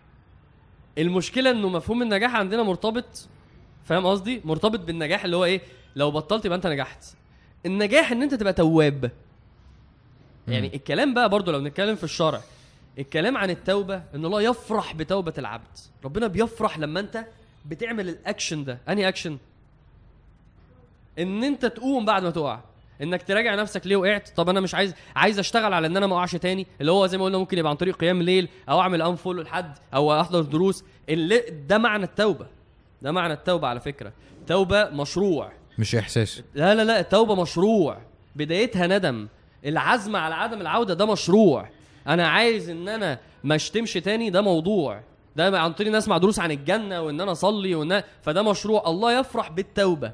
المشكلة إنه مفهوم النجاح عندنا مرتبط فاهم قصدي؟ مرتبط بالنجاح اللي هو إيه؟ لو بطلت يبقى أنت نجحت. النجاح إن أنت تبقى تواب. يعني الكلام بقى برضو لو نتكلم في الشرع الكلام عن التوبة إن الله يفرح بتوبة العبد. ربنا بيفرح لما أنت بتعمل الاكشن ده. أنهي اكشن إن أنت تقوم بعد ما تقع. إنك تراجع نفسك ليه وقعت؟ طب أنا مش عايز عايز أشتغل على إن أنا ما أقعش تاني؟ اللي هو زي ما قلنا ممكن يبقى عن طريق قيام ليل أو أعمل unfollow لحد أو أحضر دروس. اللي ده معنى التوبة. ده معنى التوبة على فكرة. توبة مشروع. مش إحساس. لا لا لا التوبة مشروع. بدايتها ندم. العزم على عدم العودة ده مشروع. أنا عايز إن أنا ما أشتمش تاني ده موضوع. ده عن طريق إن أسمع دروس عن الجنة وإن أنا أصلي وإن فده مشروع. الله يفرح بالتوبة.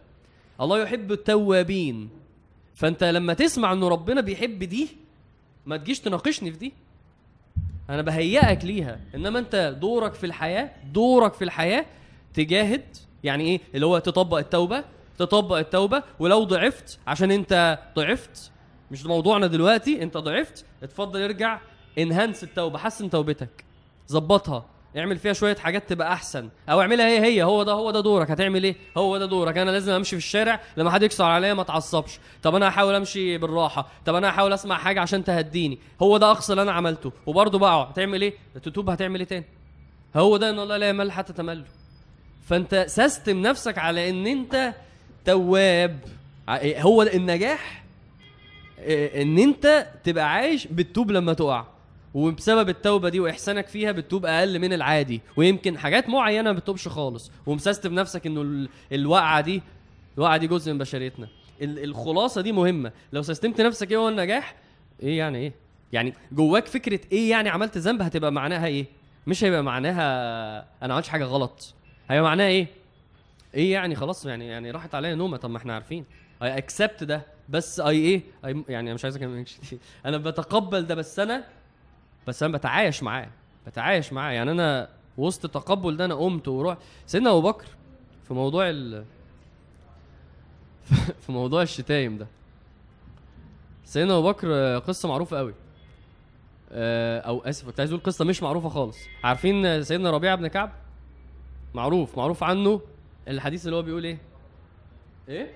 الله يحب التوابين. فأنت لما تسمع إنه ربنا بيحب دي ما تجيش تناقشني في دي. أنا بهيئك ليها. إنما أنت دورك في الحياة دورك في الحياة تجاهد يعني إيه؟ اللي هو تطبق التوبة تطبق التوبة ولو ضعفت عشان أنت ضعفت مش موضوعنا دلوقتي أنت ضعفت اتفضل ارجع انهانس التوبة حسن توبتك ظبطها اعمل فيها شوية حاجات تبقى أحسن أو اعملها هي هي هو ده هو ده دورك هتعمل إيه؟ هو ده دورك أنا لازم أمشي في الشارع لما حد يكسر عليا ما اتعصبش طب أنا هحاول أمشي بالراحة طب أنا هحاول أسمع حاجة عشان تهديني هو ده أقصى اللي أنا عملته وبرضه بقع هتعمل إيه تتوب هتعمل إيه تاني؟ هو ده إن الله لا يمل حتى تمله. فانت سيستم نفسك على إن أنت تواب. ع- هو النجاح؟ إيه، إن أنت تبقى عايش بتتوب لما تقع. وبسبب التوبة دي وإحسانك فيها بتتوب أقل من العادي. ويمكن حاجات معينة ما بتتوبش خالص. ومسستم نفسك إنه ال- الوقعة دي الوقعة دي جزء من بشريتنا. ال- الخلاصة دي مهمة. لو سستمت نفسك إيه هو النجاح؟ إيه يعني إيه؟ يعني جواك فكرة إيه يعني عملت ذنب هتبقى معناها إيه؟ مش هيبقى معناها أنا ما عملتش حاجة غلط. هيبقى معناها إيه؟ إيه يعني خلاص يعني يعني راحت عليا نومة. طب ما إحنا عارفين. اي اكسبت ده. بس اي إيه؟ يعني أنا مش عايز اكمل. أنا بتقبل ده بس أنا بس أنا بتعايش معاه. بتعايش معاه. يعني أنا وسط التقبل ده أنا قمت ورحت سيدنا أبو بكر في موضوع ال في موضوع الشتايم ده. سيدنا أبو بكر آه، قصة معروفة قوي آه، أو آسف كنت عايز أقول قصة مش معروفة خالص. عارفين سيدنا ربيعه بن كعب؟ معروف معروف عنه الحديث اللي هو بيقول إيه؟ إيه؟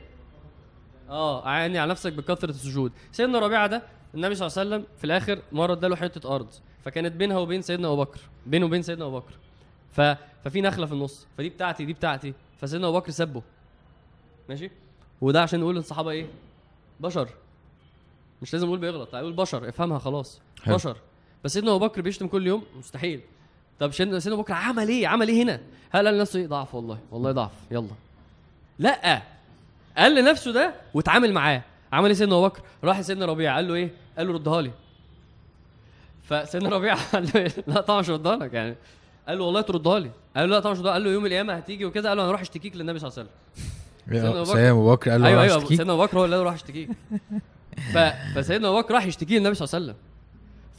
آه عاني على نفسك بكثرة السجود. سيدنا ربيعة ده النبي صلى الله عليه وسلم في الآخر مرة اداله حتة أرض فكانت بينها وبين سيدنا أبو بكر بينه وبين سيدنا أبو بكر. ف... ففي نخلة في النص فدي بتاعتي دي بتاعتي. فسيدنا أبو بكر سبه ماشي؟ وده عشان نقول للصحابة إيه؟ بشر. مش لازم نقول بيغلط هيقول بشر. افهمها خلاص. حلو. بشر. بس سيدنا أبو بكر بيشتم كل يوم؟ مستحيل. طب سيدنا بكر عمل إيه؟ عمل إيه هنا؟ هل قال لنفسه إيه؟ ضعف والله والله ضعف يلا. لأ قال لنفسه ده واتعامل معاه. عمل إيه سيدنا أبو بكر؟ راح لسيدنا ربيعة قال له إيه؟ قال له ردها لي. فسيدنا ربيعة قال له إيه؟ لا طبعا مش هردها لك يعني. قال له والله تردها لي. قال له لا طبعا مش هردها قال له يوم القيامة هتيجي وكذا. قال له أنا هروح أشتكيك للنبي صلى الله عليه وسلم. سيدنا أبو بكر. قال له أيوه راح أيوه اشتكيك سيدنا أبو بكر هو اللي راح يشتكيه ف... فسيدنا أبو بكر راح يشتكيه للنبي صلى الله عليه وسلم.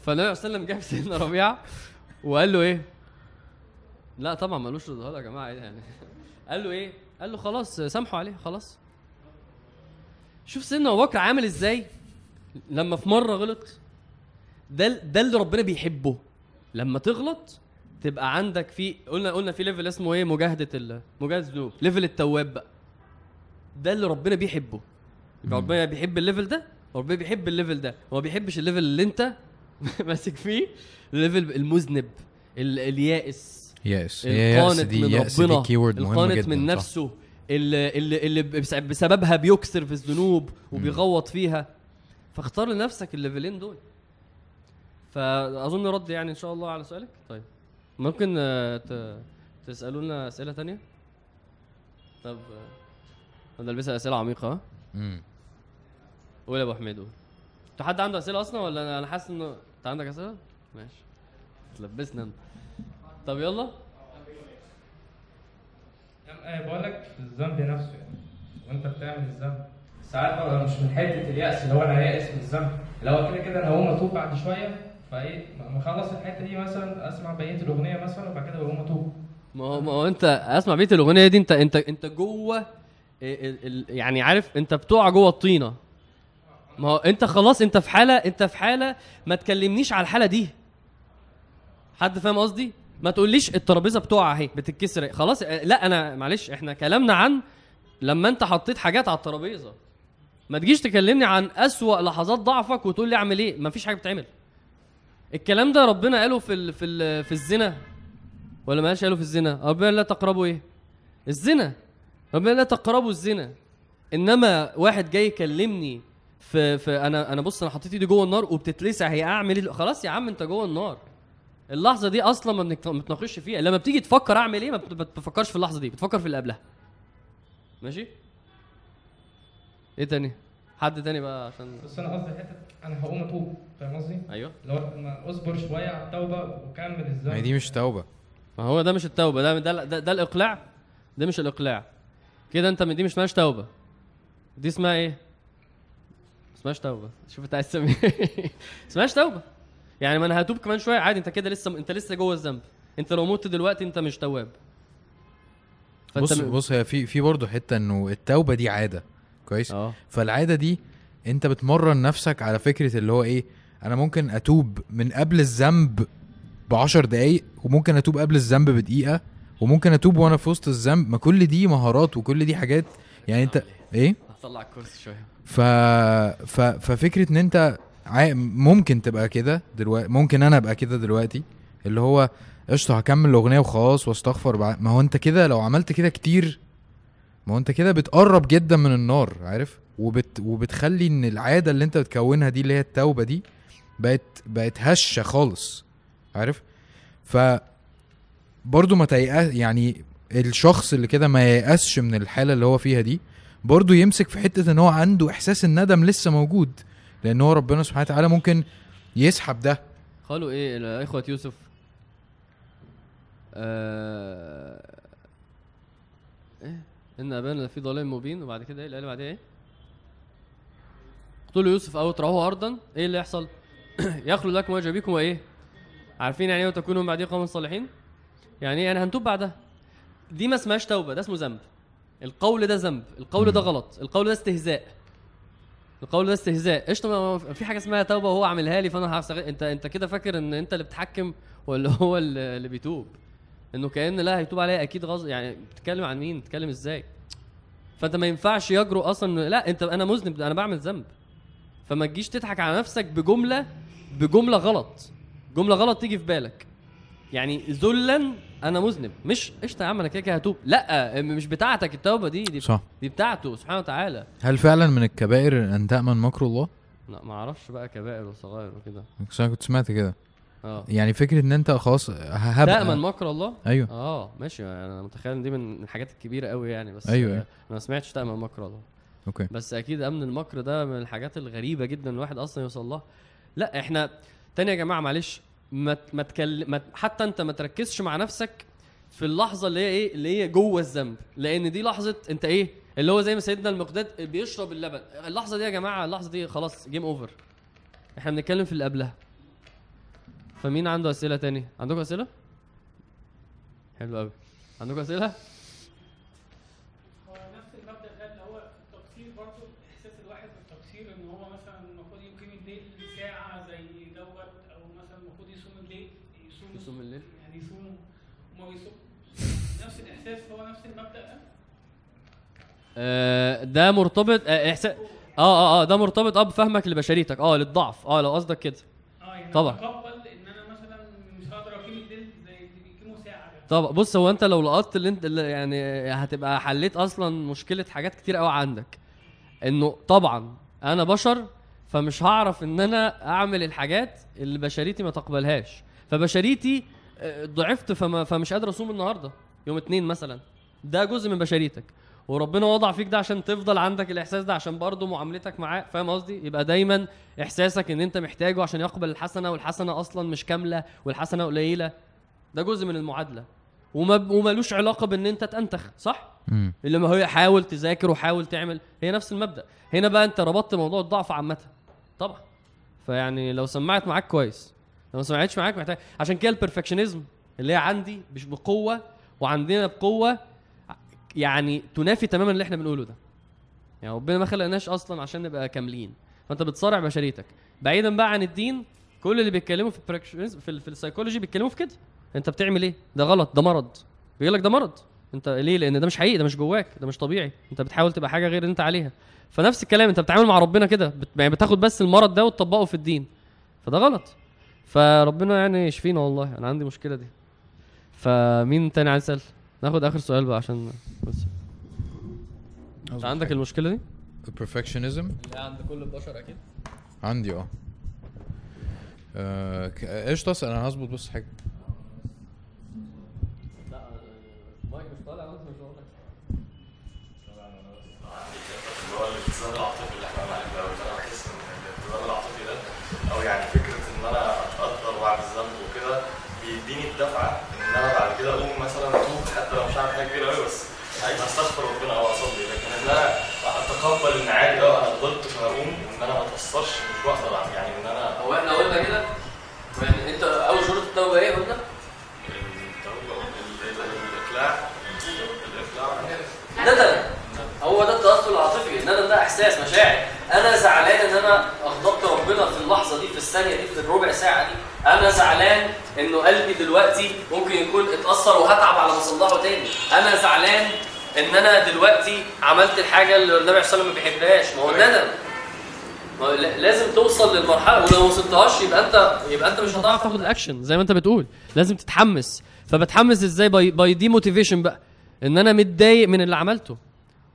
فالنبي صلى الله عليه وسلم جاب سيدنا ربيعة وقال له إيه؟ لا طبعا مالوش رضا يا جماعة إيه يعني. قال له إيه؟ قال له خلاص سامحوا عليه خلاص. شوف سيدنا أبو بكر عامل إزاي؟ لما في مرة غلط ده ده اللي ربنا بيحبه. لما تغلط تبقى عندك في قلنا قلنا في level اسمه إيه؟ مجاهدة ال... مجاهدة الذنوب level التواب. بقى ده اللي ربنا بيحبه. ربنا بيحب ال level ده وربنا بيحب ال level ده. هو ما بيحبش ال level اللي انت ماسك فيه ال level المذنب ال- اليائس. القانط ده من ربنا. القانط من. نفسه اللي, اللي, اللي بس- بسببها بيكسر في الذنوب وبيغوط فيها. فاختار لنفسك الليفلين دول. فأظن رد يعني إن شاء الله على سؤالك. طيب. ممكن آه، ت- تسألونا أسئلة تانية؟ طب آه، أنا البسها أسئلة عميقة ها؟ مم. قول يا أبو حميد قول. حد عنده أسئلة أصلا ولا أنا حاسس إنه انت عندك اسئلة؟ ماشي. تلبسنا انت. طب يلا. يعني بقول لك الذنب نفسه يعني. وانت بتعمل الذنب. ساعات ببقى مش من حتة اليأس اللي هو أنا يائس من الذنب. اللي هو كده كده أنا هقوم اتوب بعد شوية فايه ما اخلص الحتة دي مثلا اسمع بقية الأغنية مثلا وبعد كده بقوم اتوب. ما هو ما هو انت اسمع بيت الأغنية دي انت انت انت جوه ال- ال- يعني عارف انت بتقع جوه الطينة. ما هو انت خلاص انت في حالة انت في حالة ما تكلمنيش على الحالة دي. حد فاهم قصدي؟ ما تقوليش الترابيزة بتقع اهي بتتكسر. خلاص لا أنا معلش إحنا كلامنا عن لما انت حطيت حاجات على الترابيزة. ما تجيش تكلمني عن أسوأ لحظات ضعفك وتقول لي اعمل إيه؟ ما فيش حاجة بتتعمل. الكلام ده ربنا قاله في ال في ال في الزنا. ولا ما قالش قاله في الزنا؟ ربنا لا تقربوا إيه؟ الزنا. ربنا لا تقربوا الزنا. إنما واحد جاي يكلمني في في أنا أنا بص أنا حطيت ايدي جوه النار وبتتلسع. هي اعمل إيه خلاص يا عم انت جوه النار. اللحظة دي أصلا ما بتناقش فيها. لما بتيجي تفكر أعمل إيه ما بت- ما بتفكرش في اللحظة دي بتفكر في اللي قبلها. ماشي؟ إيه تاني؟ حد تاني بقى عشان بس أنا قصدي حتة أنا هقوم أتوب فاهم قصدي؟ أيوه. لو ما أصبر شوية على التوبة وكمل الذنب ما هي دي مش توبة. ما هو ده مش التوبة ده ده ده, ده الإقلاع. ده مش الإقلاع. كده أنت دي مش اسمهاش توبة. دي اسمها إيه؟ اسمهاش توبة. شوف انت عايز تسمي إيه. اسمهاش توبة. يعني ما أنا هتوب كمان شوية عادي انت كده لسه انت لسه جوه الذنب. انت لو مت دلوقتي انت مش تواب. بص م- بص هي في في برضه حتة انه التوبة دي عادة. كويس؟ آه. فالعادة دي انت بتمرن نفسك على فكرة اللي هو إيه أنا ممكن اتوب من قبل الذنب ب 10 دقايق وممكن اتوب قبل الذنب بدقيقة وممكن اتوب وأنا في وسط الذنب. ما كل دي مهارات وكل دي حاجات. يعني انت إيه؟ هطلع الكرسي شوية. ف... ف... ففكرة إن أنت. ممكن تبقى كده دلوقتي ممكن أنا أبقى كده دلوقتي اللي هو قشطة هكمل الأغنية وخلاص واستغفر بعد ما هو أنت كده لو عملت كده كتير ما هو أنت كده بتقرب جدا من النار عارف وبت... وبتخلي إن العادة اللي أنت بتكونها دي اللي هي التوبة دي بقت بقت هشة خالص عارف ف برضه ما تيأس يعني الشخص اللي كده ما ييأسش من الحالة اللي هو فيها دي برضه يمسك في حتة إن هو عنده إحساس الندم لسه موجود. لأن هو ربنا سبحانه وتعالى ممكن يسحب ده. قالوا إيه ال- إخوة يوسف؟ آه... إيه؟ إن أبانا في ضلال مبين. وبعد كده إيه اللي بعدها إيه؟ اقتلوا يوسف أو اطرحوه ارضا إيه اللي يحصل؟ يخلو لكم وجه ابيكم وإيه؟ عارفين يعني إيه وتكونوا بعديه قوم صالحين؟ يعني إيه يعني هنتوب بعدها. دي ما اسمهاش توبة ده اسمه ذنب. القول ده ذنب القول ده غلط القول ده استهزاء. القول ده استهزاء. قشطة في حاجة اسمها توبة وهو عاملها لي فأنا هستغل أنت أنت كده فاكر إن أنت اللي بتحكم ولا هو اللي اللي بيتوب؟ إنه كأن لا هيتوب عليا أكيد غصب يعني بتتكلم عن مين؟ بتتكلم إزاي؟ فأنت ما ينفعش يجرؤ أصلا لا أنت أنا مذنب أنا بعمل ذنب. فما تجيش تضحك على نفسك بجملة بجملة غلط. جملة غلط تيجي في بالك. يعني ذلا أنا مذنب. مش قشطة يا عم أنا كده كده هتوب. لا مش بتاعتك التوبة دي دي, صح. دي بتاعته سبحانه وتعالى. هل فعلا من الكبائر أن تأمن مكر الله؟ لا ما أعرفش بقى كبائر وصغائر وكده. بس أنا كنت سمعت كده. آه. يعني فكرة إن أنت خلاص هبقى تأمن مكر الله؟ أيوه. آه ماشي. أنا متخيل إن دي من الحاجات الكبيرة قوي يعني بس أيوة، آه، أيوة. أنا ما سمعتش تأمن مكر الله. أوكي. بس أكيد أمن المكر ده من الحاجات الغريبة جدا الواحد أصلا يوصل لها. لا إحنا تاني يا جماعة معلش. ما ما تكلم حتى انت ما تركزش مع نفسك في اللحظة اللي هي إيه؟ اللي هي جوه الذنب. لأن دي لحظة أنت إيه؟ اللي هو زي ما سيدنا المقداد بيشرب اللبن. اللحظة دي يا جماعة اللحظة دي خلاص game over إحنا بنتكلم في اللي قبلها. فمين عنده أسئلة تاني؟ عندكم أسئلة؟ حلو قوي عندكم أسئلة هو نفس المبدا ده اللي هو التقصير برضه احساس الواحد بالتقصير ان هو مثلا المفروض يقيم الليل ساعه زي دوت أو مثلا المفروض يصوم الليل يصوم يصوم الليل يعني يصوم وما بيصوم نفس الاحساس هو نفس المبدا ده آه، ده مرتبط آه، احساس آه آه آه ده مرتبط آه بفهمك لبشريتك آه للضعف آه لو قصدك كده. آه يعني طبعا. أتقبل إن أنا مثلا مش هقدر أقيم الليل زي ساعه طب بص هو أنت لو لقطت اللي أنت اللي يعني هتبقى حليت أصلا مشكلة حاجات كتير قوي عندك. إنه طبعا أنا بشر فمش هعرف إن أنا أعمل الحاجات اللي بشريتي ما تقبلهاش. فبشريتي آه، ضعفت فما فمش قادر أصوم النهارده يوم اتنين مثلا. ده جزء من بشريتك. وربنا وضع فيك ده عشان تفضل عندك الإحساس ده عشان برضه معاملتك معاه فاهم قصدي؟ يبقى دايما إحساسك إن أنت محتاجه عشان يقبل الحسنة والحسنة أصلا مش كاملة والحسنة قليلة. ده جزء من المعادلة. وما ومالوش علاقة بإن أنت تنتخ صح؟ اللي ما هي حاول تذاكر وحاول تعمل. هي نفس المبدأ. هنا بقى أنت ربطت موضوع الضعف عامة. طبعا. فيعني لو سمعت معاك كويس. لو ما سمعتش معاك محتاج. عشان كده البرفكشنزم اللي هي عندي مش بقوة وعندنا بقوة يعني تنافي تماما اللي إحنا بنقوله ده. يعني ربنا ما خلقناش أصلا عشان نبقى كاملين. فأنت بتصارع بشريتك. بعيدا بقى عن الدين كل اللي بيتكلموا في في, في السايكولوجي بيتكلموا في كده. أنت بتعمل إيه؟ ده غلط ده مرض. بيقول لك ده مرض. أنت ليه؟ لأن ده مش حقيقي ده مش جواك ده مش طبيعي. أنت بتحاول تبقى حاجة غير اللي أنت عليها. فنفس الكلام أنت بتتعامل مع ربنا كده. يعني بتاخد بس المرض ده وتطبقه في الدين. فده غلط. فربنا يعني يشفينا والله. أنا عندي مشكلة دي. فمين تاني عايز يسأل؟ ناخد آخر سؤال بقى عشان بس. انت عندك المشكلة دي؟ البرفكشنزم؟ لا عند كل البشر أكيد. عندي آه. آه، ك- قشطة أنا هظبط بس حاجة. لا مايك مش طالع وانت مش واضح اللي هو العاطفي اللي إحنا بنعمله ده أنا بحس ان العاطفي ده أو يعني فكرة إن أنا اتقدر واعمل ذنب وكده بيديني الدفعة إن أنا بعد كده أقوم مثلا حتى لو مش هعمل حاجة كبيره قوي بس عايز أستغفر ربنا أو اصلي لكن ان أنا أتقبل إن عادي آه أنا غلطت فهقوم وان أنا ما أتأثرش مش بقدر. يعني إن أنا هو إحنا قلنا كده؟ يعني أنت أول شروط التوبة إيه قلنا؟ التوبة ال- ال- الإقلاع. الاقلاع ندم. هو ده التاثر العاطفي الندم ده إحساس مشاعر. أنا زعلان إن أنا اغضبت ربنا في اللحظة دي في الثانية دي في الربع ساعة دي. أنا زعلان إنه قلبي دلوقتي ممكن يكون اتأثر وهتعب على ما اصلحه تاني. أنا زعلان إن أنا دلوقتي عملت الحاجة اللي النبي عليه الصلاة والسلام ما بيحبهاش. ما هو ندم ما هو لا- لازم توصل للمرحلة ولو ما وصلتهاش يبقى انت يبقى أنت مش هتعرف تاخد الاكشن زي ما أنت بتقول. لازم تتحمس. فبتحمس إزاي؟ بال demotivation بقى. إن أنا متضايق من اللي عملته.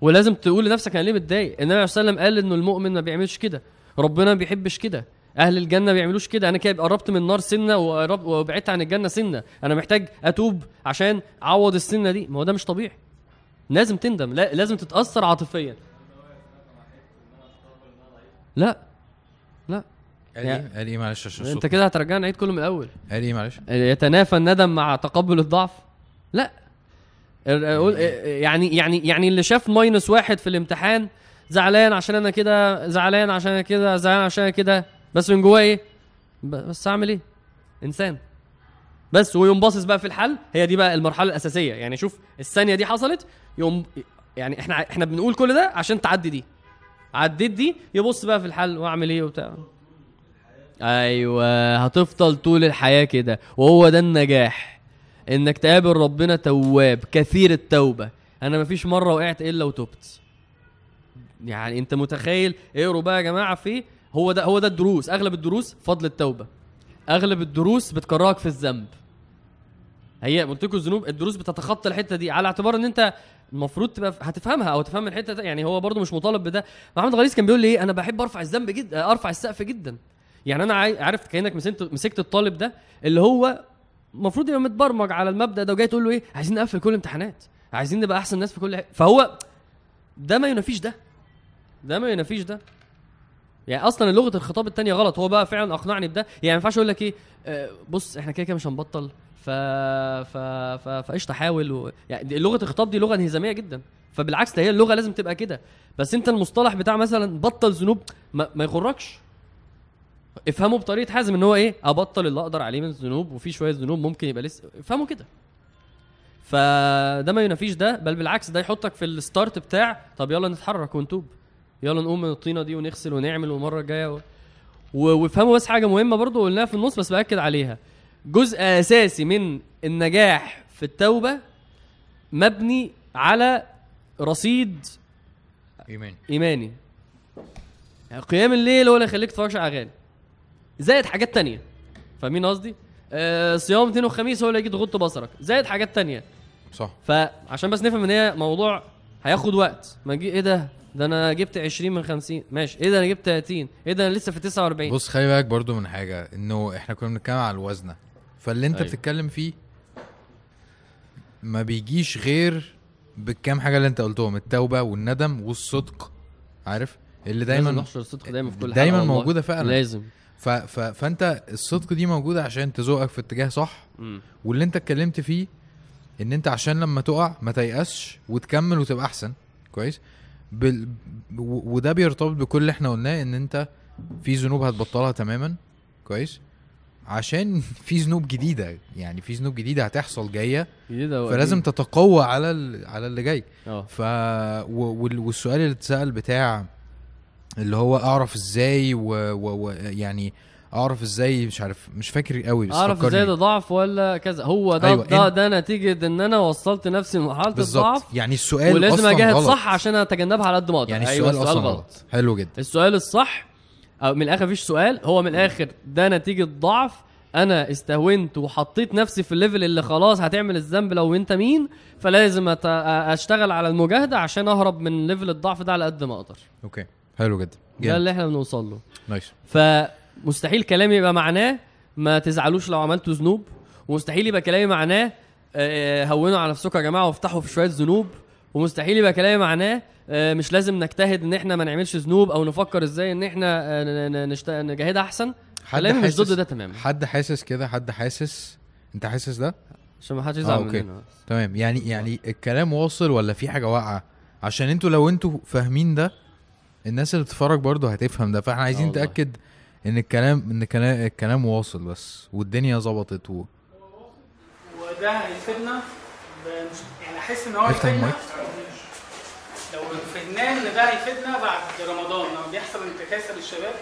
ولازم تقول لنفسك أنا ليه متضايق؟ النبي عليه الصلاة والسلام قال إنه المؤمن ما بيعملش كده. ربنا ما بيحبش كده. أهل الجنة ما بيعملوش كده. أنا كده قربت من النار سنة وبعدت عن الجنة سنة. أنا محتاج أتوب عشان أعوض السنة دي. ما هو ده مش طبيعي. لازم تندم. لا لازم تتأثر عاطفيا. لا. لا. قال يعني- إيه قال إيه؟ معلش عشان أنت. كده هترجعنا نعيد كله من الأول. قال إيه؟ معلش. يتنافى الندم مع تقبل الضعف؟ لا. يعني يعني يعني اللي شاف ماينس واحد في الامتحان زعلان عشان أنا كده زعلان عشان أنا كده زعلان عشان أنا كده. بس من جواه إيه؟ بس أعمل إيه؟ إنسان. بس ويقوم باصص بقى في الحل. هي دي بقى المرحلة الأساسية. يعني شوف الثانية دي حصلت يقوم يعني إحنا إحنا بنقول كل ده عشان تعدي دي. عديت دي يبص بقى في الحل وأعمل إيه وبتاع. أيوه هتفضل طول الحياة كده. وهو ده النجاح. إنك تقابل ربنا تواب كثير التوبة. أنا مفيش مرة وقعت إلا وتبت. يعني أنت متخيل اقروا بقى يا جماعة في هو ده هو ده الدروس. أغلب الدروس فضل التوبة. أغلب الدروس بتكرهك في الذنب. هي قلت لكم الذنوب الدروس بتتخطى الحتة دي. على اعتبار إن أنت المفروض تبقى هتفهمها أو تفهم الحتة دي يعني هو برضو مش مطالب بده. محمد غليظ كان بيقول لي إيه؟ أنا بحب أرفع الذنب جدا أرفع السقف جدا. يعني أنا عارف كأنك مسكت الطالب ده اللي هو المفروض يبقى متبرمج على المبدأ ده وجاي تقول له إيه؟ عايزين نقفل كل الامتحانات. عايزين نبقى أحسن ناس في كل حاجة. فهو ده ما ينافيش ده. ده ما ينافيش ده. يعني أصلا لغة الخطاب التانية غلط. هو بقى فعلا أقنعني بده. يعني ما ينفعش أقول لك إيه آه، بص إحنا كده كده مش هنبطل. ف ف ف فقشطة حاول و... يعني لغة الخطاب دي لغة انهزامية جدا. فبالعكس ده هي اللغة لازم تبقى كده. بس أنت المصطلح بتاع مثلا بطل ذنوب ما, ما يغركش. افهمه بطريقة حازم ان هو إيه أبطل اللي أقدر عليه من الذنوب وفي شوية ذنوب ممكن يبقى لسه افهمه كده. فده ما ينافيش ده بل بالعكس ده يحطك في الستارت بتاع طب يلا نتحرك ونتوب. يلا نقوم من الطينة دي ونغسل ونعمل والمرة الجاية و... وافهموا بس حاجة مهمة برضو قلناها في النص بس بأكد عليها. جزء أساسي من النجاح في التوبة مبني على رصيد ايمان إيماني. يعني قيام الليل هو اللي يخليك تتفرج على أغاني. زائد حاجات تانية. فاهمين قصدي؟ آه صيام اثنين وخميس هو اللي يجي تغض بصرك. زائد حاجات تانية. صح. فعشان بس نفهم إن هي موضوع هياخد وقت. ما إيه ده؟ ده أنا جبت 20 من 50 ماشي. إيه ده؟ أنا جبت 30 إيه ده؟ أنا لسه في 49 بص خلي بالك برضو من حاجة إنه إحنا كنا بنتكلم على الوزنة. فاللي أنت أيوة. بتتكلم فيه ما بيجيش غير بالكام حاجة اللي أنت قلتهم. التوبة والندم والصدق. عارف؟ اللي لازم دايما نحشر الصدق دايما في كل دايما. موجودة فعلا. لازم. ف ف فانت الصدق دي موجودة عشان تزوقك في اتجاه صح. مم. واللي انت اتكلمت فيه ان انت عشان لما تقع ما تيأسش وتكمل وتبقى احسن. كويس؟ بال... وده بيرتبط بكل اللي إحنا قلناه ان انت في ذنوب هتبطلها تماما. كويس؟ عشان في ذنوب جديدة. يعني في ذنوب جديدة هتحصل جاية. جديدة. فلازم تتقوى على ال... على اللي جاي. آه. ف و... وال- والسؤال اللي اتسأل بتاع اللي هو أعرف إزاي ويعني و... و... يعني أعرف إزاي مش عارف مش فاكر قوي بس أعرف. إزاي ده ضعف ولا كذا. هو ده أيوة، ده, ده نتيجة إن أنا وصلت نفسي لمرحلة الضعف. يعني السؤال ولازم أصلاً اجاهد غلط. صح عشان أتجنبها على قد ما أقدر. يعني أيوة السؤال أصلا غلط. حلو جدا. السؤال الصح أو من الآخر مفيش سؤال هو من الآخر ده نتيجة ضعف. أنا استهونت وحطيت نفسي في ال level اللي خلاص هتعمل الذنب لو أنت مين فلازم أت... أشتغل على المجاهدة عشان أهرب من level الضعف ده على قد ما أقدر. okay. حلو جدا. ده اللي إحنا بنوصل له. nice. فمستحيل كلامي يبقى معناه ما تزعلوش لو عملتوا ذنوب. ومستحيل يبقى كلامي معناه آه، هونوا على نفسكم يا جماعة وافتحوا في شوية ذنوب. ومستحيل يبقى كلامي معناه آه، مش لازم نجتهد إن إحنا ما نعملش ذنوب أو نفكر إزاي إن إحنا آه، نشت... نجاهدها أحسن. حد كلامي مش ضد ده تماما. حد حاسس كده؟ حد حاسس؟ أنت حاسس ده؟ عشان ما حدش آه، يزعل أوكي. مننا. تمام. يعني يعني الكلام واصل ولا في حاجة واقعة؟ عشان أنتوا لو أنتوا فاهمين ده الناس اللي بتتفرج برضه هتفهم ده فاحنا عايزين والله. نتأكد إن الكلام إن الكلام الكلام واصل بس والدنيا ظبطت و... وده هيفيدنا مش يعني أحس إن هو هيفيدنا. لو فهمناه إن ده هيفيدنا بعد رمضان لما بيحصل انتكاسة للشباب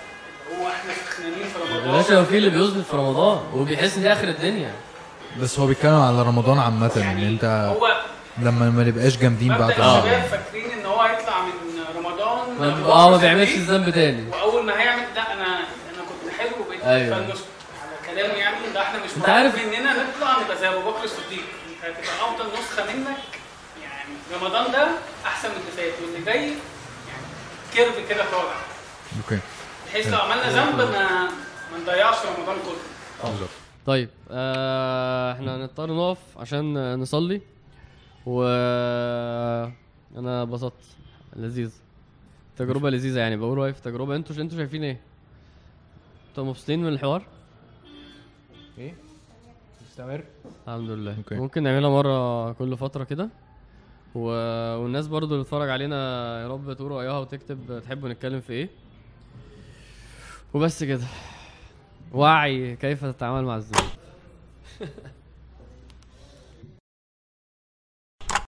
هو إحنا سخنانين في يا رمضان باشا في اللي بيظبط في رمضان وبيحس إن دي آخر الدنيا بس هو بيتكلم على رمضان عامة إن يعني أنت هو لما ما نبقاش جامدين بعد آه. الشباب رمضان فاكرين إن هو هيطلع من رمضان هو آه ما بيعملش سليم، الذنب تاني. وأول ما هيعمل ده أنا أنا كنت حلو وبقيت أيوة. فنش على كلامه يعني. ده إحنا مش أنت عارف- مننا نطلع نبقى زي أبو بكر الصديق. أنت هتبقى أفضل نسخة منك. يعني رمضان ده أحسن من اللي فات. واللي جاي يعني curve كده طالع. okay. بحيث لو عملنا ذنب ما ما نضيعش رمضان كله. بالظبط. طيب آه إحنا هنضطر نقف عشان نصلي. و أنا انبسطت لذيذ. تجربة لذيذة يعني. بقول رايي في تجربة. أنتوا أنتوا شايفين إيه؟ أنتوا مبسوطين من الحوار؟ إيه؟ نستمر الحمد لله. أوكي. ممكن نعملها مرة كل فترة كده. و... والناس برضو اللي تتفرج علينا يا رب تقول رأيها وتكتب تحبوا نتكلم في إيه. وبس كده. وعي كيف تتعامل مع الذنوب